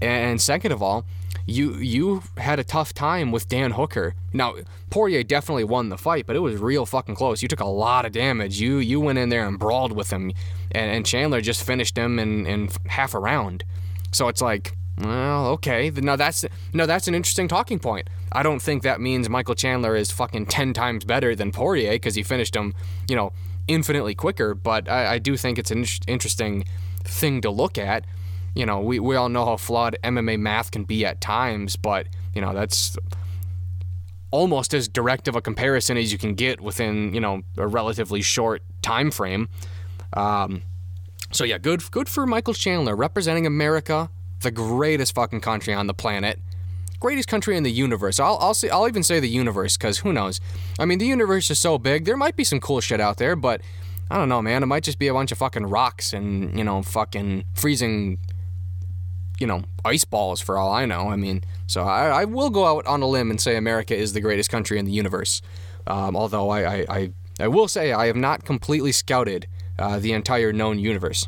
And second of all, you you had a tough time with Dan Hooker. Now Poirier definitely won the fight, but it was real fucking close. You took a lot of damage. You you went in there and brawled with him, and, and Chandler just finished him in, in half a round. So it's like, well, okay. Now that's no, that's an interesting talking point. I don't think that means Michael Chandler is fucking ten times better than Poirier because he finished him, you know, infinitely quicker. But I, I do think it's an interesting thing to look at you know, we, we all know how flawed MMA math can be at times, but, you know, that's almost as direct of a comparison as you can get within, you know, a relatively short time frame. Um, so yeah, good good for Michael Chandler representing America, the greatest fucking country on the planet. Greatest country in the universe. I'll I'll say I'll even say the universe cuz who knows. I mean, the universe is so big. There might be some cool shit out there, but I don't know, man. It might just be a bunch of fucking rocks and, you know, fucking freezing you know, ice balls for all I know. I mean, so I, I will go out on a limb and say America is the greatest country in the universe. Um, although I, I, I, I, will say I have not completely scouted uh, the entire known universe.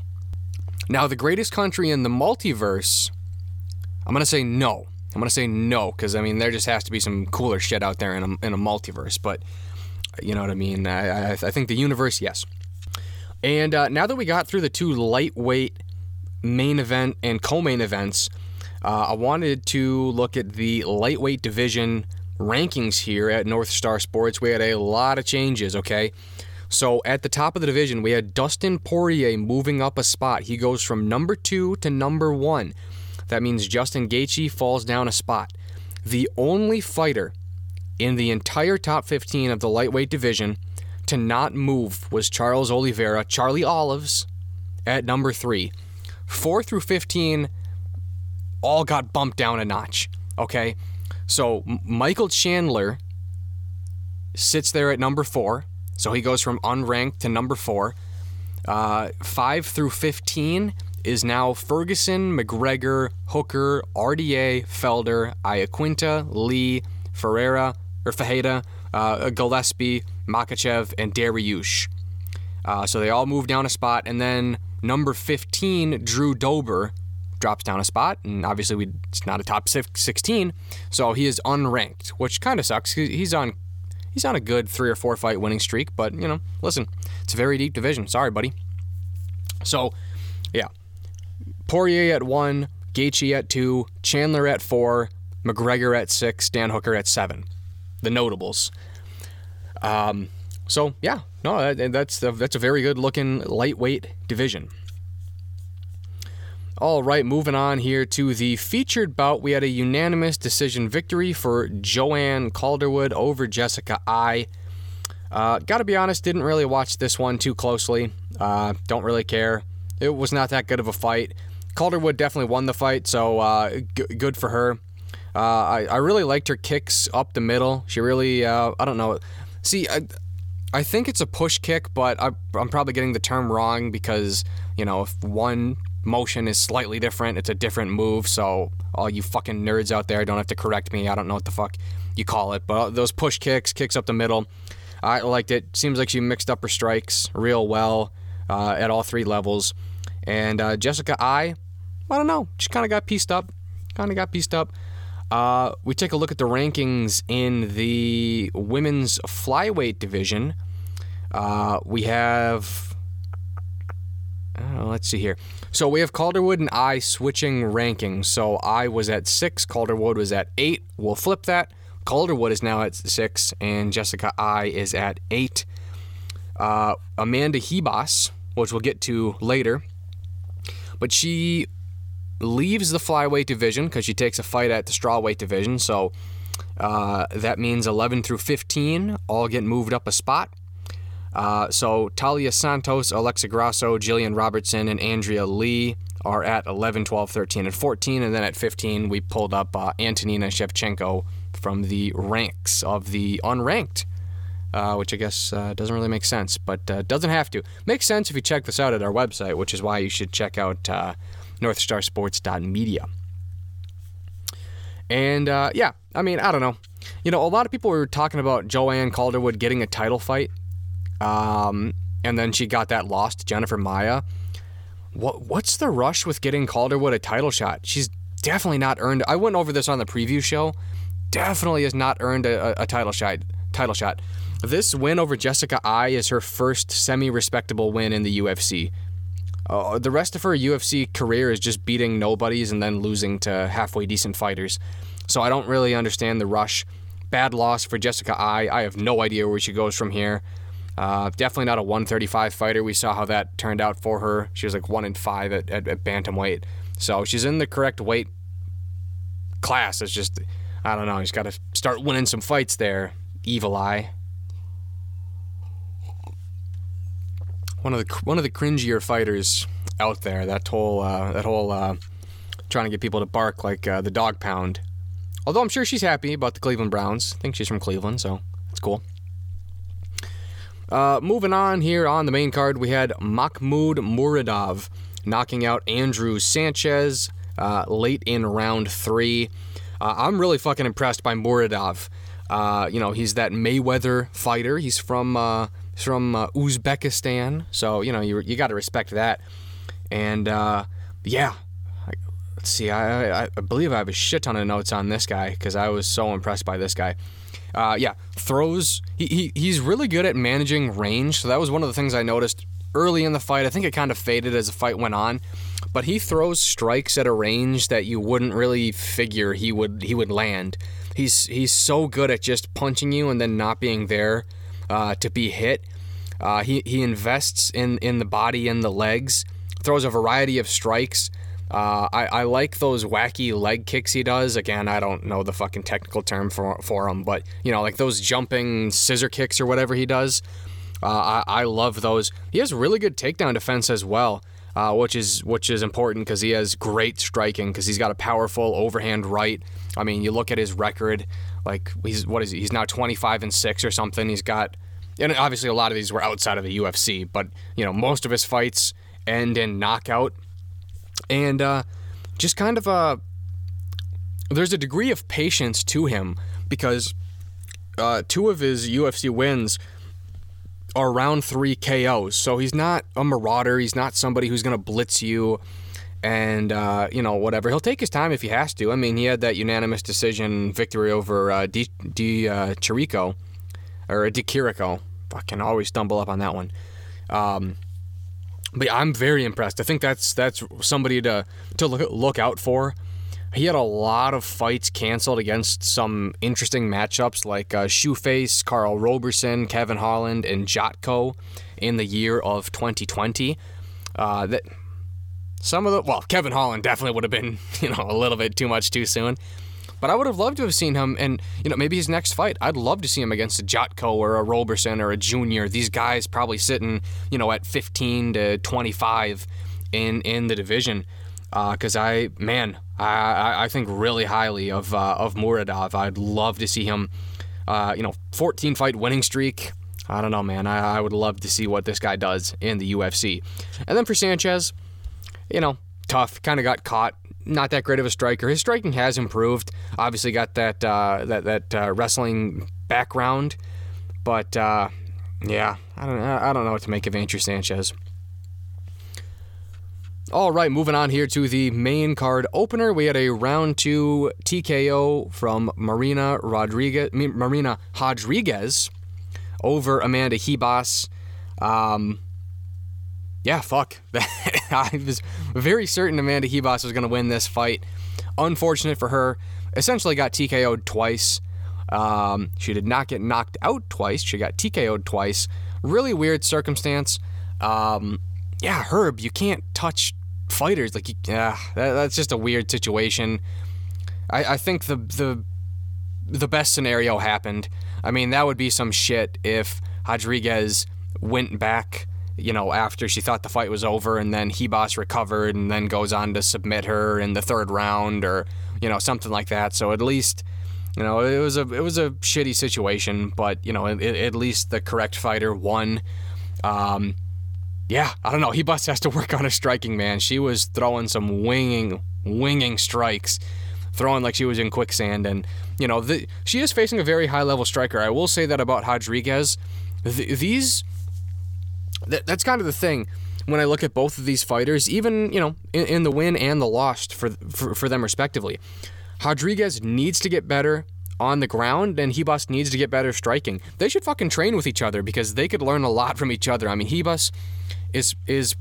Now, the greatest country in the multiverse, I'm going to say no. I'm to say no because, I mean, there just has to be some cooler shit out there in a, in a multiverse. But, you know what I mean? I, I, I think the universe, yes. And uh, now that we got through the two lightweight main event and co-main events, uh, I wanted to look at the lightweight division rankings here at North Star Sports. We had a lot of changes, okay? So at the top of the division, we had Dustin Poirier moving up a spot. He goes from number two to number one. That means Justin Gaethje falls down a spot. The only fighter in the entire top 15 of the lightweight division to not move was Charles Oliveira, Charlie Olives, at number three. 4 through 15 all got bumped down a notch. Okay? So Michael Chandler sits there at number 4. So he goes from unranked to number 4. Uh, 5 through 15 is now Ferguson, McGregor, Hooker, RDA, Felder, Iaquinta, Lee, Ferreira, or Fajeda, uh, Gillespie, Makhachev, and Dariush. Uh, so they all move down a spot, and then Number 15, Drew Dober, drops down a spot, and obviously we, it's not a top 16, so he is unranked, which kind of sucks. He's on he's on a good three or four fight winning streak, but you know, listen, it's a very deep division. Sorry, buddy. So, Poirier at one, Gaethje at two, Chandler at four, McGregor at six, Dan Hooker at seven. The notables. Um, so yeah, no, that, that's a, that's a very good looking lightweight division. All right, moving on here to the featured bout. We had a unanimous decision victory for Joanne Calderwood over Jessica Eye. Uh, gotta be honest, didn't really watch this one too closely. Uh, don't really care. It was not that good of a fight. Calderwood definitely won the fight, so uh, g- good for her. Uh, I, I really liked her kicks up the middle. She really, uh, I don't know. See, I, I think it's a push kick, but I, I'm probably getting the term wrong because, you know, if one motion is slightly different, it's a different move. So, all you fucking nerds out there don't have to correct me. I don't know what the fuck you call it. But those push kicks, kicks up the middle, I liked it. Seems like she mixed up her strikes real well uh, at all three levels. And uh, Jessica Eye, I don't know, she kind of got pieced up. Kind of got pieced up. Uh, we take a look at the rankings in the women's flyweight division. Uh, we have. Uh, let's see here. So we have Calderwood and Eye switching rankings. So Eye was at six, Calderwood was at eight. We'll flip that. Calderwood is now at six, and Jessica Eye is at eight. Uh, Amanda Ribas which we'll get to later. But she leaves the flyweight division because she takes a fight at the strawweight division. So uh, that means 11 through 15 all get moved up a spot. Uh, so Taila Santos, Alexa Grasso, Jillian Robertson, and Andrea Lee are at 11, 12, 13, and 14. And then at 15, we pulled up uh, Antonina Shevchenko from the ranks of the unranked. Uh, which I guess uh, doesn't really make sense, but uh, doesn't have to. Makes sense if you check this out at our website, which is why you should check out uh, northstarsports.media. And uh, yeah, I mean, I don't know. You know, a lot of people were talking about Joanne Calderwood getting a title fight, um, and then she got that lost to Jennifer Maia. What what's the rush with getting Calderwood a title shot? She's definitely not earned. I went over this on the preview show. Definitely has not earned a, a title shot. Title shot. This win over Jessica Eye is her first semi-respectable win in the UFC. Uh, the rest of her UFC career is just beating nobodies and then losing to halfway decent fighters. So I don't really understand the rush. Bad loss for Jessica Eye. I have no idea where she goes from here. Uh, definitely not a 135 fighter. We saw how that turned out for her. She was like one in five at, at, at bantamweight. So she's in the correct weight class. It's just, I don't know. He's got to start winning some fights there. Evil Eye. One of the one of the cringier fighters out there. That whole uh, that whole uh, trying to get people to bark like uh, the dog pound. Although I'm sure she's happy about the Cleveland Browns. I think she's from Cleveland, so it's cool. Uh, moving on here on the main card, we had Mahmoud Muradov knocking out Andrew Sanchez uh, late in round three. Uh, I'm really fucking impressed by Muradov. you know, he's that Mayweather fighter. He's from from uh, Uzbekistan. So you know you you got to respect that. And uh, yeah, let's see. I, I, I believe I have a shit ton of notes on this guy because I was so impressed by this guy. Uh, yeah, throws. He, he he's really good at managing range. So that was one of the things I noticed early in the fight. I think it kind of faded as the fight went on, but he throws strikes at a range that you wouldn't really figure he would he would land. He's he's so good at just punching you and then not being there uh, to be hit. Uh, he, he invests in, in the body and the legs, throws a variety of strikes. Uh, I, I like those wacky leg kicks he does. Again, I don't know the fucking technical term for, for them, but you know, like those jumping scissor kicks or whatever he does. Uh, I, I love those. He has really good takedown defense as well. Uh, which is which is important because he has great striking because he's got a powerful overhand right. I mean, you look at his record, like he's what is he? He's now 25 and six or something. He's got and obviously a lot of these were outside of the UFC, but you know most of his fights end in knockout, and uh, just kind of a there's a degree of patience to him because uh, two of his UFC wins are round three KOs, so he's not a marauder. He's not somebody who's going to blitz you and uh, you know whatever. He'll take his time if he has to. I mean, he had that unanimous decision victory over uh, D, D uh, Chirico or DiCirico. I can always stumble up on that one. Um, but yeah, I'm very impressed. I think that's that's somebody to to look look out for. He had a lot of fights canceled against some interesting matchups like uh, Shoeface, Karl Roberson, Kevin Holland, and Jotko in the year of 2020. Uh, that some of the well, Kevin Holland definitely would have been you know a little bit too much too soon. But I would have loved to have seen him, and you know, maybe his next fight, I'd love to see him against a Jotko or a Roberson or a Junior. These guys probably sitting, you know, at 15 to 25 in in the division. Because uh, I, man, I, I think really highly of uh, of Muradov. I'd love to see him, uh, you know, 14 fight winning streak. I don't know, man. I, I would love to see what this guy does in the UFC. And then for Sanchez, you know, tough. Kind of got caught not that great of a striker. His striking has improved. Obviously, got that uh, that that uh, wrestling background, but uh, yeah, I don't I don't know what to make of Andrew Sanchez. All right, moving on here to the main card opener. We had a round two TKO from Marina Rodriguez, Marina Rodriguez over Amanda Ribas. Um, yeah, fuck. I was very certain Amanda Ribas was going to win this fight. Unfortunate for her. Essentially got TKO'd twice. Um, she did not get knocked out twice. She got TKO'd twice. Really weird circumstance. Um, yeah, Herb, you can't touch fighters. Like, yeah, that, that's just a weird situation. I, I think the the the best scenario happened. I mean, that would be some shit if Rodriguez went back, you know, after she thought the fight was over, and then Ribas recovered, and then goes on to submit her in the third round, or you know, something like that. So at least. You know, it was a it was a shitty situation, but you know, it, at least the correct fighter won. Um, yeah, I don't know. Ribas has to work on his striking, man. She was throwing some winging, winging strikes, throwing like she was in quicksand. And, you know, the, she is facing a very high level striker. I will say that about Rodriguez. The, these, th- that's kind of the thing when I look at both of these fighters, even, you know, in, in the win and the loss for, for, for them respectively. Rodriguez needs to get better on the ground, and Ribas needs to get better striking. They should fucking train with each other because they could learn a lot from each other. I mean, Ribas is is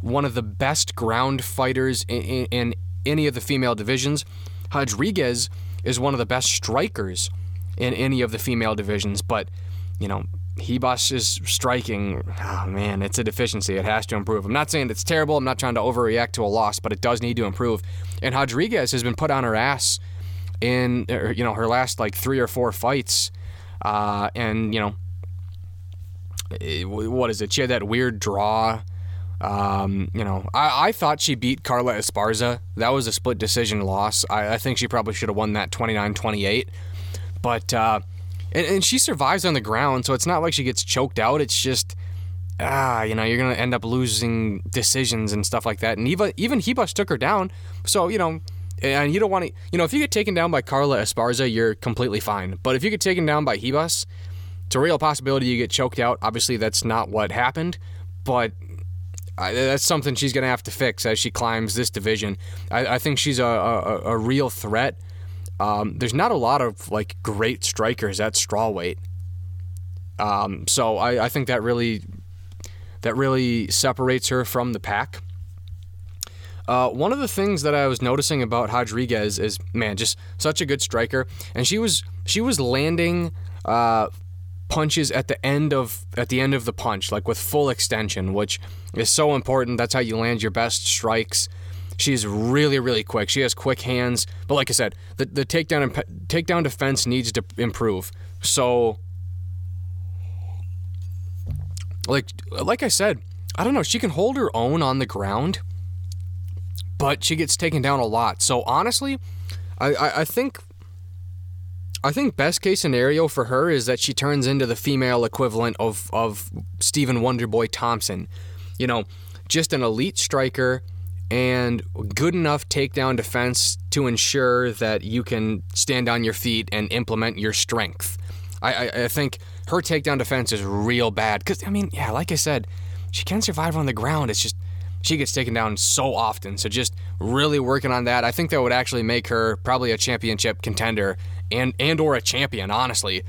one of the best ground fighters in, in, in any of the female divisions. Rodriguez is one of the best strikers in any of the female divisions, but you know, Ribas is striking. Oh man, it's a deficiency. It has to improve. I'm not saying it's terrible. I'm not trying to overreact to a loss, but it does need to improve. And Rodriguez has been put on her ass in er, you know her last like three or four fights, uh, and you know eh, what is it? She had that weird draw. Um, you know, I, I thought she beat Carla Esparza. That was a split decision loss. I, I think she probably should have won that 29 28. But, uh, and, and she survives on the ground, so it's not like she gets choked out. It's just, ah, you know, you're to end up losing decisions and stuff like that. And Eva, even Ribas took her down. So, you know, and you don't want to, you know, if you get taken down by Carla Esparza, you're completely fine. But if you get taken down by Ribas, it's a real possibility you get choked out. Obviously, that's not what happened, but that's something she's to have to fix as she climbs this division. I, I think she's a, a, a real threat. Um, there's not a lot of like great strikers at strawweight, um, so I, I think that really that really separates her from the pack. Uh, one of the things that I was noticing about Rodriguez is, man, just such a good striker, and she was she was landing uh, punches at the end of at the end of the punch, like with full extension, which is so important. That's how you land your best strikes. She's really really quick. She has quick hands, but like I said, the the takedown and takedown defense needs to improve. So, like like I said, I don't know. She can hold her own on the ground but she gets taken down a lot. So honestly, I, I, I think I think best case scenario for her is that she turns into the female equivalent of of Stephen Wonderboy Thompson. You know, just an elite striker and good enough takedown defense to ensure that you can stand on your feet and implement your strength. I, I, I think her takedown defense is real bad because I mean, yeah, like I said, she can survive on the ground. It's just she gets taken down so often. So just really working on that. I think that would actually make her probably a championship contender and and or a champion, honestly.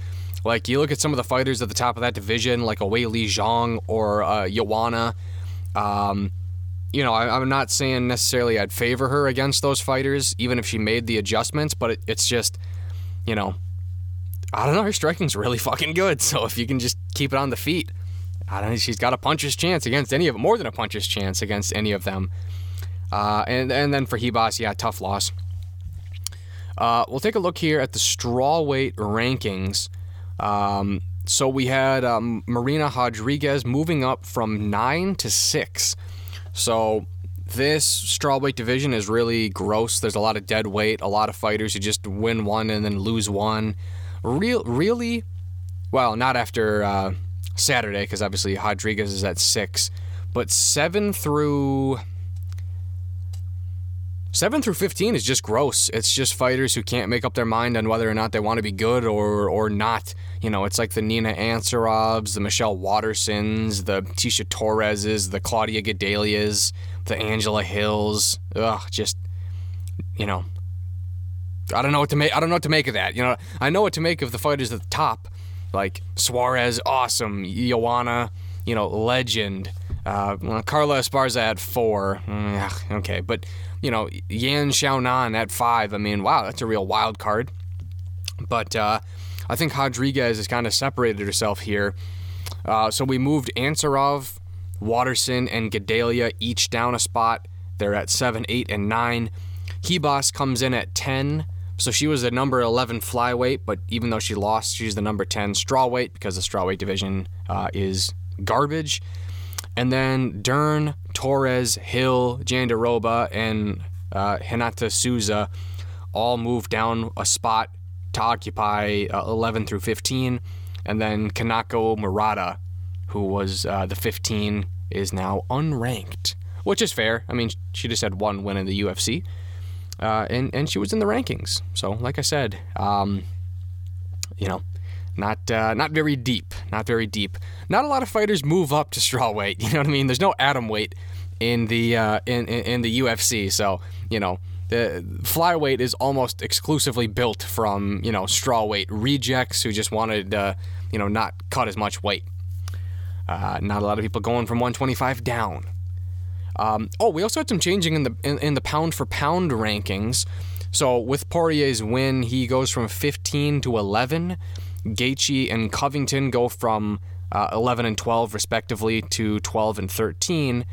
Like you look at some of the fighters at the top of that division, like a Weili Zhang or uh. Um, you know, I, am not saying necessarily I'd favor her against those fighters, even if she made the adjustments. But it, it's just, you know, I don't know. Her striking's really fucking good. So if you can just keep it on the feet, I don't know, she's got a puncher's chance against any of them, more than a puncher's chance against any of them. Uh, and and then for Ribas, yeah, tough loss. Uh, we'll take a look here at the strawweight rankings. Um, so we had um, Marina Rodriguez moving up from nine to six. So this strawweight division is really gross. There's a lot of dead weight, a lot of fighters who just win one and then lose one. Real, really, well, not after. Uh, Saturday because obviously Rodriguez is at six, but seven through seven through fifteen is just gross. It's just fighters who can't make up their mind on whether or not they want to be good or or not. You know, it's like the Nina Ansaroffs, the Michelle Watersons, the Tecia Torreses, the Claudia Gadelhas, the Angela Hills. Ugh, just you know. I don't know what to make. I don't know what to make of that. You know, I know what to make of the fighters at the top, like Suarez, awesome. Joanna, you know, legend. Uh, Carla Esparza at four. Mm, okay, but you know, Yan Xiaonan at five. I mean, wow, that's a real wild card. But uh, I think Rodriguez has kind of separated herself here. Uh, so we moved Ansaroff Waterson and Gadelha each down a spot. They're at 7, 8, and 9. Ribas comes in at 10. So she was the number 11 flyweight, but even though she lost, she's the number 10 strawweight because the strawweight division uh, is garbage. And then Dern, Torres, Hill, Jandiroba, and uh, Hinata Souza all moved down a spot to occupy uh, 11 through 15. And then Kanako Murata, who was uh, the 15, is now unranked, which is fair. I mean, she just had one win in the UFC uh, and and she was in the rankings. So, like I said, um, you know, not uh, not very deep, not very deep. Not a lot of fighters move up to strawweight. You know what I mean? There's no atom weight in the uh, in, in in the UFC. So you know. The flyweight is almost exclusively built from you know strawweight rejects who just wanted uh, you know not cut as much weight. Uh, not a lot of people going from 125 down. Um, oh, we also had some changing in the in, in, the pound for pound rankings. So with Poirier's win, he goes from 15 to 11. Gaethje and Covington go from uh, 11 and 12 respectively to 12 and 13.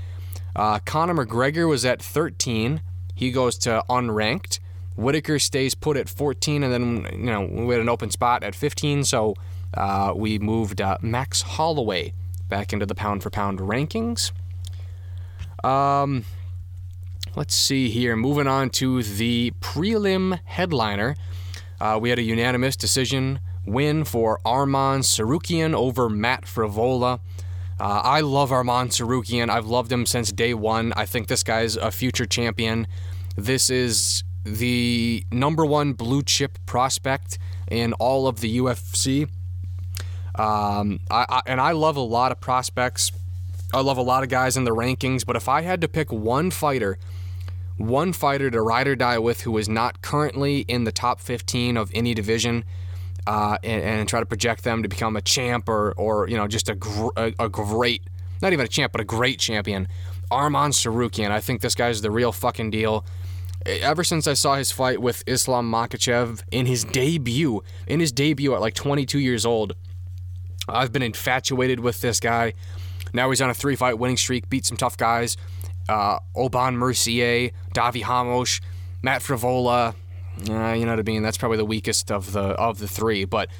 Uh, Conor McGregor was at 13. He goes to unranked. Whittaker stays put at 14, and then you know we had an open spot at 15, so uh, we moved uh, Max Holloway back into the pound for pound rankings. Um, let's see here. Moving on to the prelim headliner. Uh, we had a unanimous decision win for Arman Tsarukyan over Matt Frevola. Uh, I love Arman Tsarukyan. I've loved him since day one. I think this guy's a future champion. This is the number one blue chip prospect in all of the UFC. Um, I, I, and I love a lot of prospects I love a lot of guys in the rankings, but if I had to pick one fighter, one fighter to ride or die with who is not currently in the top 15 of any division, uh, and, and, try to project them to become a champ or, or you know, just a, gr- a, a, great, not even a champ, but a great champion, Arman Tsarukyan. I think this guy's the real fucking deal. Ever since I saw his fight with Islam Makhachev in his debut, in his debut at like 22 years old, I've been infatuated with this guy. Now he's on a three fight winning streak, beat some tough guys. Uh, Aubin-Mercier, Davi Ramos, Matt Frevola. Uh, you know what I mean? That's probably the weakest of the of the three. But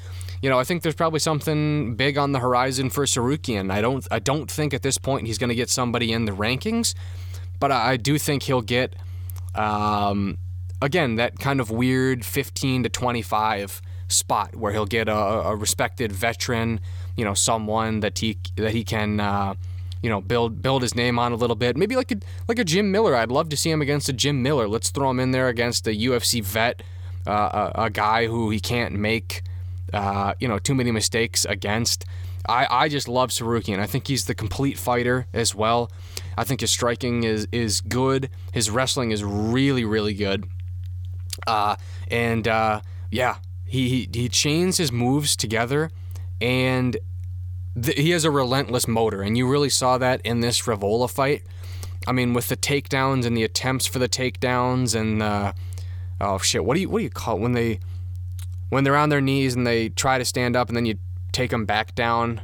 you know, I think there's probably something big on the horizon for Tsarukyan. I don't I don't think at this point he's going to get somebody in the rankings, but I, I do think he'll get um, again that kind of weird 15 to 25 spot where he'll get a, a respected veteran you know someone that he that he can uh, you know build build his name on a little bit. Maybe like a like a Jim Miller. I'd love to see him against a Jim Miller. Let's throw him in there against a UFC vet, uh, a, a, guy who he can't make uh, you know too many mistakes against. I, I just love Tsarukyan. I think he's the complete fighter as well. I think his striking is is good. His wrestling is really really good. Uh, and uh, yeah, he, he he chains his moves together, and th- he has a relentless motor, and you really saw that in this Frevola fight. I mean, with the takedowns and the attempts for the takedowns, and uh, oh shit, what do you what do you call it when they when they're on their knees and they try to stand up and then you take them back down,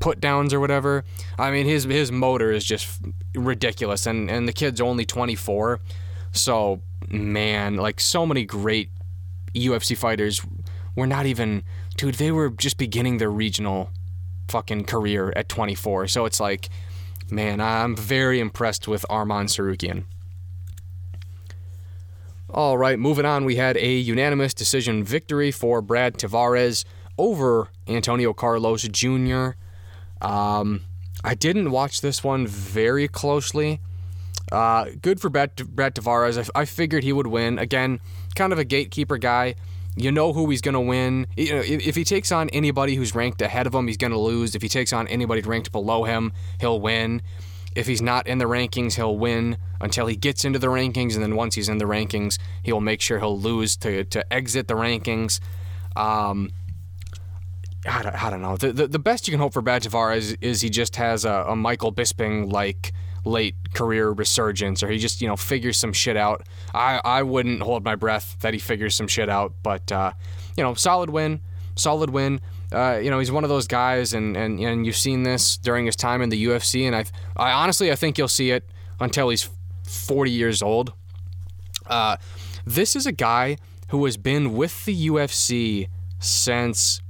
put downs or whatever. I mean, his his motor is just ridiculous, and and the kid's only 24, so man, like so many great UFC fighters were not even, dude, they were just beginning their regional fucking career at 24. So it's like, man, I'm very impressed with Arman Tsarukyan. All right, moving on, we had a unanimous decision victory for Brad Tavares over Antonio Carlos Jr. Um, I didn't watch this one very closely. Uh, good for Brett, Brad Tavares. I, I figured he would win. Again, kind of a gatekeeper guy. You know who he's going to win. You know, if, if he takes on anybody who's ranked ahead of him, he's going to lose. If he takes on anybody ranked below him, he'll win. If he's not in the rankings, he'll win until he gets into the rankings, and then once he's in the rankings, he'll make sure he'll lose to, to exit the rankings. Um, I don't, I don't know. The, the, the best you can hope for Brad Tavares is, is he just has a, a Michael Bisping like late career resurgence or he just you know figures some shit out. I I wouldn't hold my breath that he figures some shit out, but uh, you know solid win, solid win. Uh, you know, he's one of those guys, and, and and you've seen this during his time in the UFC, and I, I honestly, I think you'll see it until he's 40 years old. Uh, this is a guy who has been with the UFC since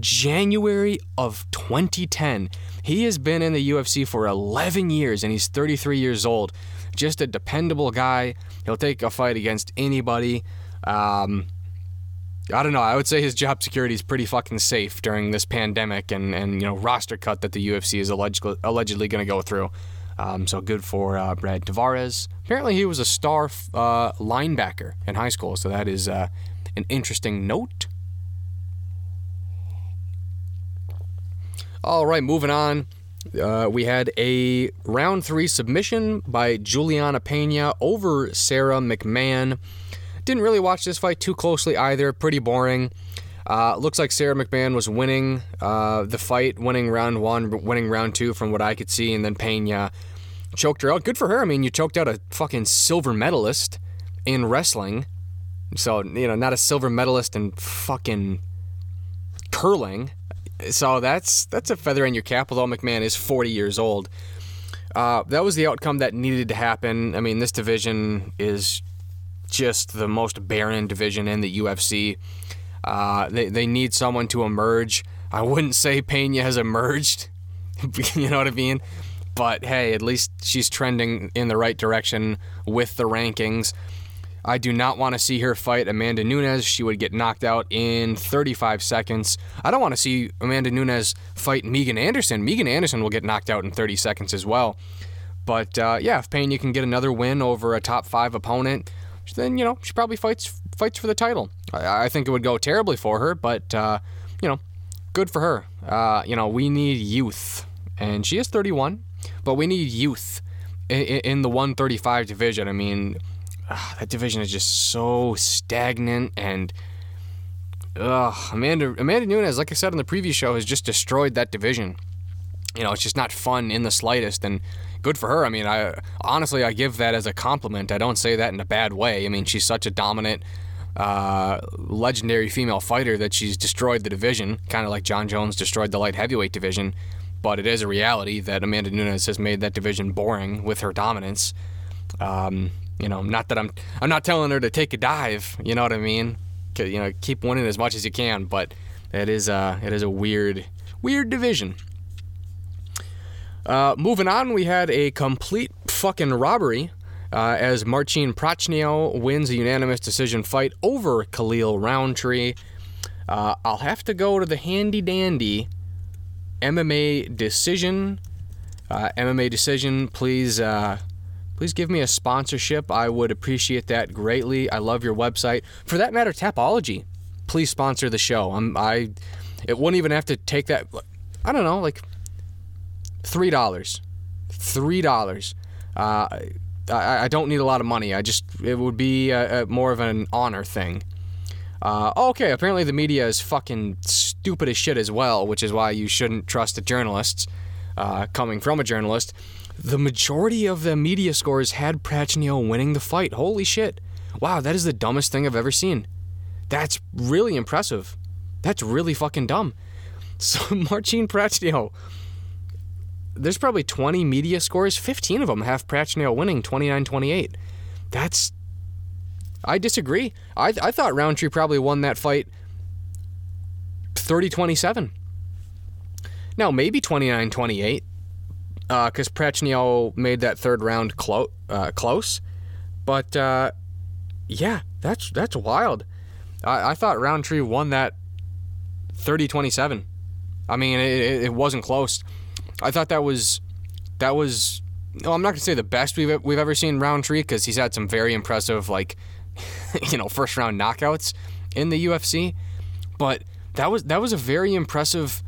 January of 2010. He has been in the UFC for 11 years, and he's 33 years old. Just a dependable guy. He'll take a fight against anybody. Um, I don't know. I would say his job security is pretty fucking safe during this pandemic and, and you know roster cut that the UFC is allegedly allegedly going to go through. Um, so good for uh, Brad Tavares. Apparently, he was a star uh, linebacker in high school, so that is uh, an interesting note. All right, moving on. Uh, we had a round three submission by Julianna Pena over Sara McMann. Didn't really watch this fight too closely either. Pretty boring. Uh, looks like Sara McMann was winning uh, the fight, winning round one, winning round two from what I could see, and then Pena choked her out. Good for her. I mean, you choked out a fucking silver medalist in wrestling. So, you know, not a silver medalist in fucking curling. So that's that's a feather in your cap, although McMann is 40 years old. Uh, that was the outcome that needed to happen. I mean, this division is just the most barren division in the UFC. Uh, they, they need someone to emerge. I wouldn't say Pena has emerged. you know what I mean? But hey, at least she's trending in the right direction with the rankings. I do not want to see her fight Amanda Nunes. She would get knocked out in 35 seconds. I don't want to see Amanda Nunes fight Megan Anderson. Megan Anderson will get knocked out in 30 seconds as well. But uh, yeah, if Payne you can get another win over a top five opponent, then you know she probably fights fights for the title. I, I think it would go terribly for her, but uh, you know, good for her. Uh, you know, we need youth, and she is 31, but we need youth in, in the 135 division. I mean uh, that division is just so stagnant and ugh, Amanda Amanda Nunes, like I said in the previous show, has just destroyed that division. You know, it's just not fun in the slightest, and good for her. I mean, I honestly I give that as a compliment. I don't say that in a bad way. I mean, she's such a dominant, uh, legendary female fighter that she's destroyed the division, kind of like Jon Jones destroyed the light heavyweight division. But it is a reality that Amanda Nunes has made that division boring with her dominance. Um, you know, not that I'm I'm not telling her to take a dive. You know what I mean? You know, keep winning as much as you can. But it is uh, it is a weird weird division. Uh, moving on, we had a complete fucking robbery uh, as Marcin Prachnio wins a unanimous decision fight over Khalil Rountree. Uh, I'll have to go to the handy dandy MMA decision. Uh, MMA decision, please uh, please give me a sponsorship. I would appreciate that greatly. I love your website. For that matter, Tapology, please sponsor the show. I'm I it wouldn't even have to take that I don't know, like three dollars. Three dollars. Uh, I, I don't need a lot of money. I just it would be a, a more of an honor thing. Uh, okay, apparently the media is fucking stupid as shit as well, which is why you shouldn't trust the journalists. Uh, coming from a journalist, the majority of the media scores had Prachnio winning the fight. Holy shit. Wow, that is the dumbest thing I've ever seen. That's really impressive. That's really fucking dumb. So, Marcin Prachnio, there's probably 20 media scores. 15 of them have Prachnio winning 29 28. That's. I disagree. I, I thought Rountree probably won that fight 30 27. Now, maybe 29 28 because uh, made that third round clo- uh, close. But uh, yeah, that's that's wild. I, I thought Rountree won that 30-27. I mean, it, it wasn't close. I thought that was that was. No, I'm not gonna say the best we've we've ever seen Rountree because he's had some very impressive like, you know, first round knockouts in the UFC. But that was that was a very impressive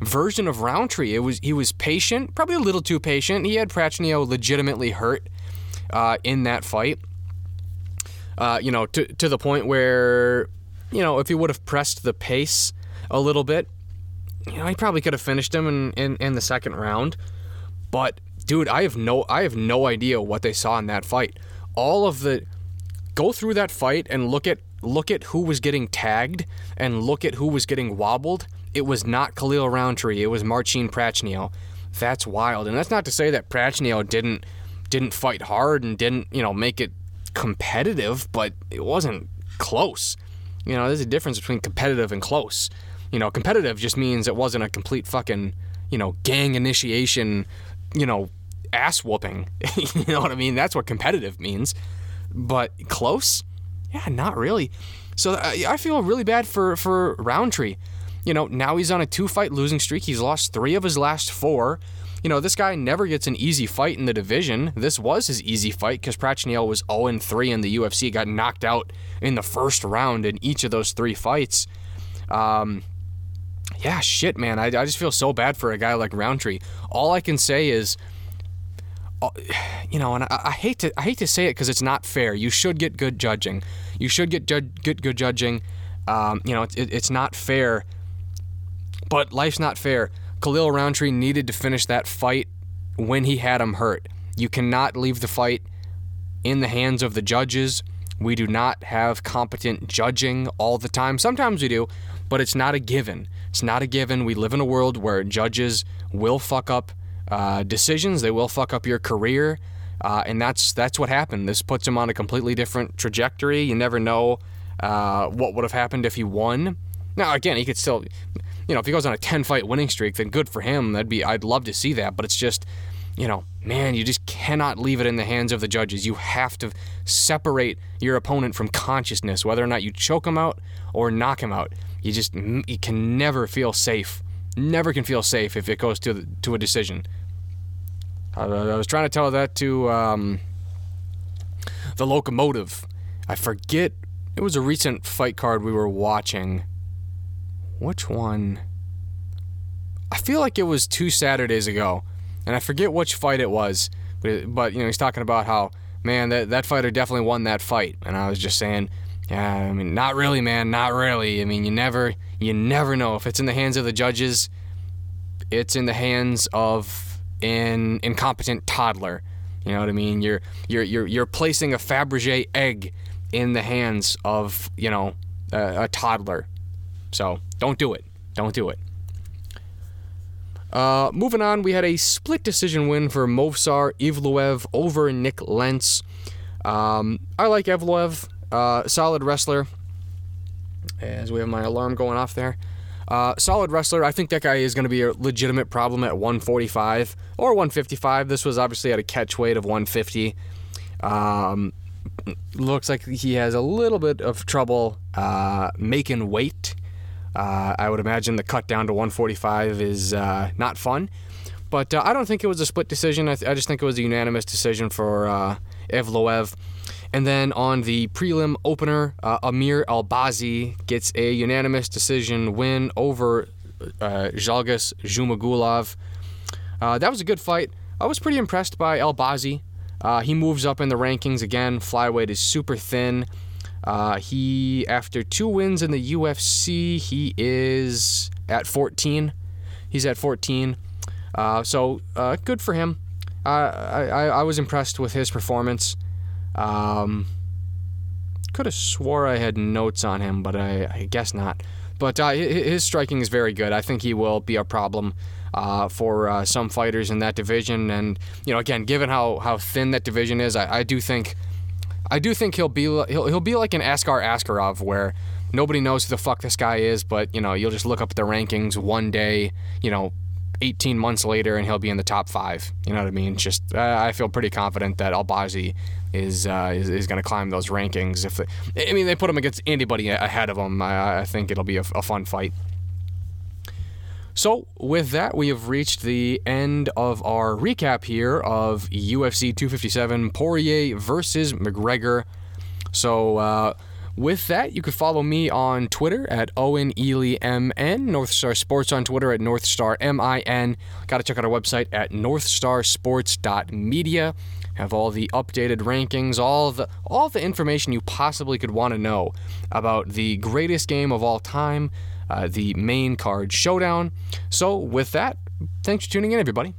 version of Rountree. It was he was patient, probably a little too patient. He had Prachnio legitimately hurt uh, in that fight. Uh, you know, to to the point where you know if he would have pressed the pace a little bit, you know, he probably could have finished him in, in, in the second round. But dude, I have no I have no idea what they saw in that fight. All of the go through that fight and look at look at who was getting tagged and look at who was getting wobbled it was not Khalil Rountree. it was Marcin Prachnio. That's wild. And that's not to say that Prachnio didn't didn't fight hard and didn't, you know, make it competitive, but it wasn't close. You know, there's a difference between competitive and close. You know, competitive just means it wasn't a complete fucking, you know, gang initiation, you know, ass whooping. you know what I mean? That's what competitive means. But close? Yeah, not really. So uh, I feel really bad for for Rountree. You know, now he's on a two fight losing streak. He's lost three of his last four. You know, this guy never gets an easy fight in the division. This was his easy fight because Prachnio was 0 3 in the UFC, got knocked out in the first round in each of those three fights. Um, yeah, shit, man. I, I just feel so bad for a guy like Rountree. All I can say is, uh, you know, and I, I hate to I hate to say it because it's not fair. You should get good judging. You should get get good judging. Um, you know, it, it's not fair, but life's not fair. Khalil Rountree needed to finish that fight when he had him hurt. You cannot leave the fight in the hands of the judges. We do not have competent judging all the time. Sometimes we do, but it's not a given. It's not a given. We live in a world where judges will fuck up uh, decisions. They will fuck up your career, uh, and that's that's what happened. This puts him on a completely different trajectory. You never know uh, what would have happened if he won. Now, again, he could still, you know, if he goes on a 10 fight winning streak, then good for him. That'd be, I'd love to see that. But it's just, you know, man, you just cannot leave it in the hands of the judges. You have to separate your opponent from consciousness, whether or not you choke him out or knock him out. You just, you can never feel safe. Never can feel safe if it goes to to a decision. I, I was trying to tell that to um, the locomotive. I forget. It was a recent fight card we were watching which one? I feel like it was two Saturdays ago, and I forget which fight it was. But, but you know, he's talking about how man that that fighter definitely won that fight, and I was just saying, yeah, I mean, not really, man, not really. I mean, you never you never know if it's in the hands of the judges. It's in the hands of an incompetent toddler. You know what I mean? You're you're you're you're placing a Fabergé egg in the hands of you know a, a toddler. So don't do it. Don't do it. Uh, moving on, we had a split decision win for Movsar Evloev over Nik Lentz. Um, I like Evloev, uh, solid wrestler. As we have my alarm going off there. Uh, solid wrestler. I think that guy is going to be a legitimate problem at 145 or 155. This was obviously at a catch weight of 150. Um, looks like he has a little bit of trouble uh, making weight. Uh, I would imagine the cut down to 145 is uh, not fun. But uh, I don't think it was a split decision. I, th- I, just think it was a unanimous decision for uh, Evloev. And then on the prelim opener, uh, Amir Albazi gets a unanimous decision win over uh, Zhalgas Zhumagulov. Uh, that was a good fight. I was pretty impressed by Albazi. he moves up in the rankings again. Flyweight is super thin. Uh, he, after two wins in the UFC, he is at 14. He's at 14. Uh, so uh, good for him. I, I, I was impressed with his performance. Um, could have swore I had notes on him, but I, I guess not. But uh, his striking is very good. I think he will be a problem uh, for uh, some fighters in that division. And you know, again, given how how thin that division is, I, I do think I do think he'll be he'll he'll be like an Askar Askarov where nobody knows who the fuck this guy is, but you know you'll just look up the rankings one day, you know, 18 months later, and he'll be in the top five. You know what I mean? Just uh, I feel pretty confident that Albazi is uh, is, is going to climb those rankings. If they, I mean they put him against anybody ahead of him, I, I think it'll be a, a fun fight. So, with that, we have reached the end of our recap here of UFC 257 Poirier versus McGregor. So, uh, with that, you could follow me on Twitter at Owen Ely MN, North Star Sports on Twitter at North Star MIN. Got to check out our website at northstarsports.media. Have all the updated rankings, all the all the information you possibly could want to know about the greatest game of all time uh, the main card showdown. So, with that, thanks for tuning in, everybody.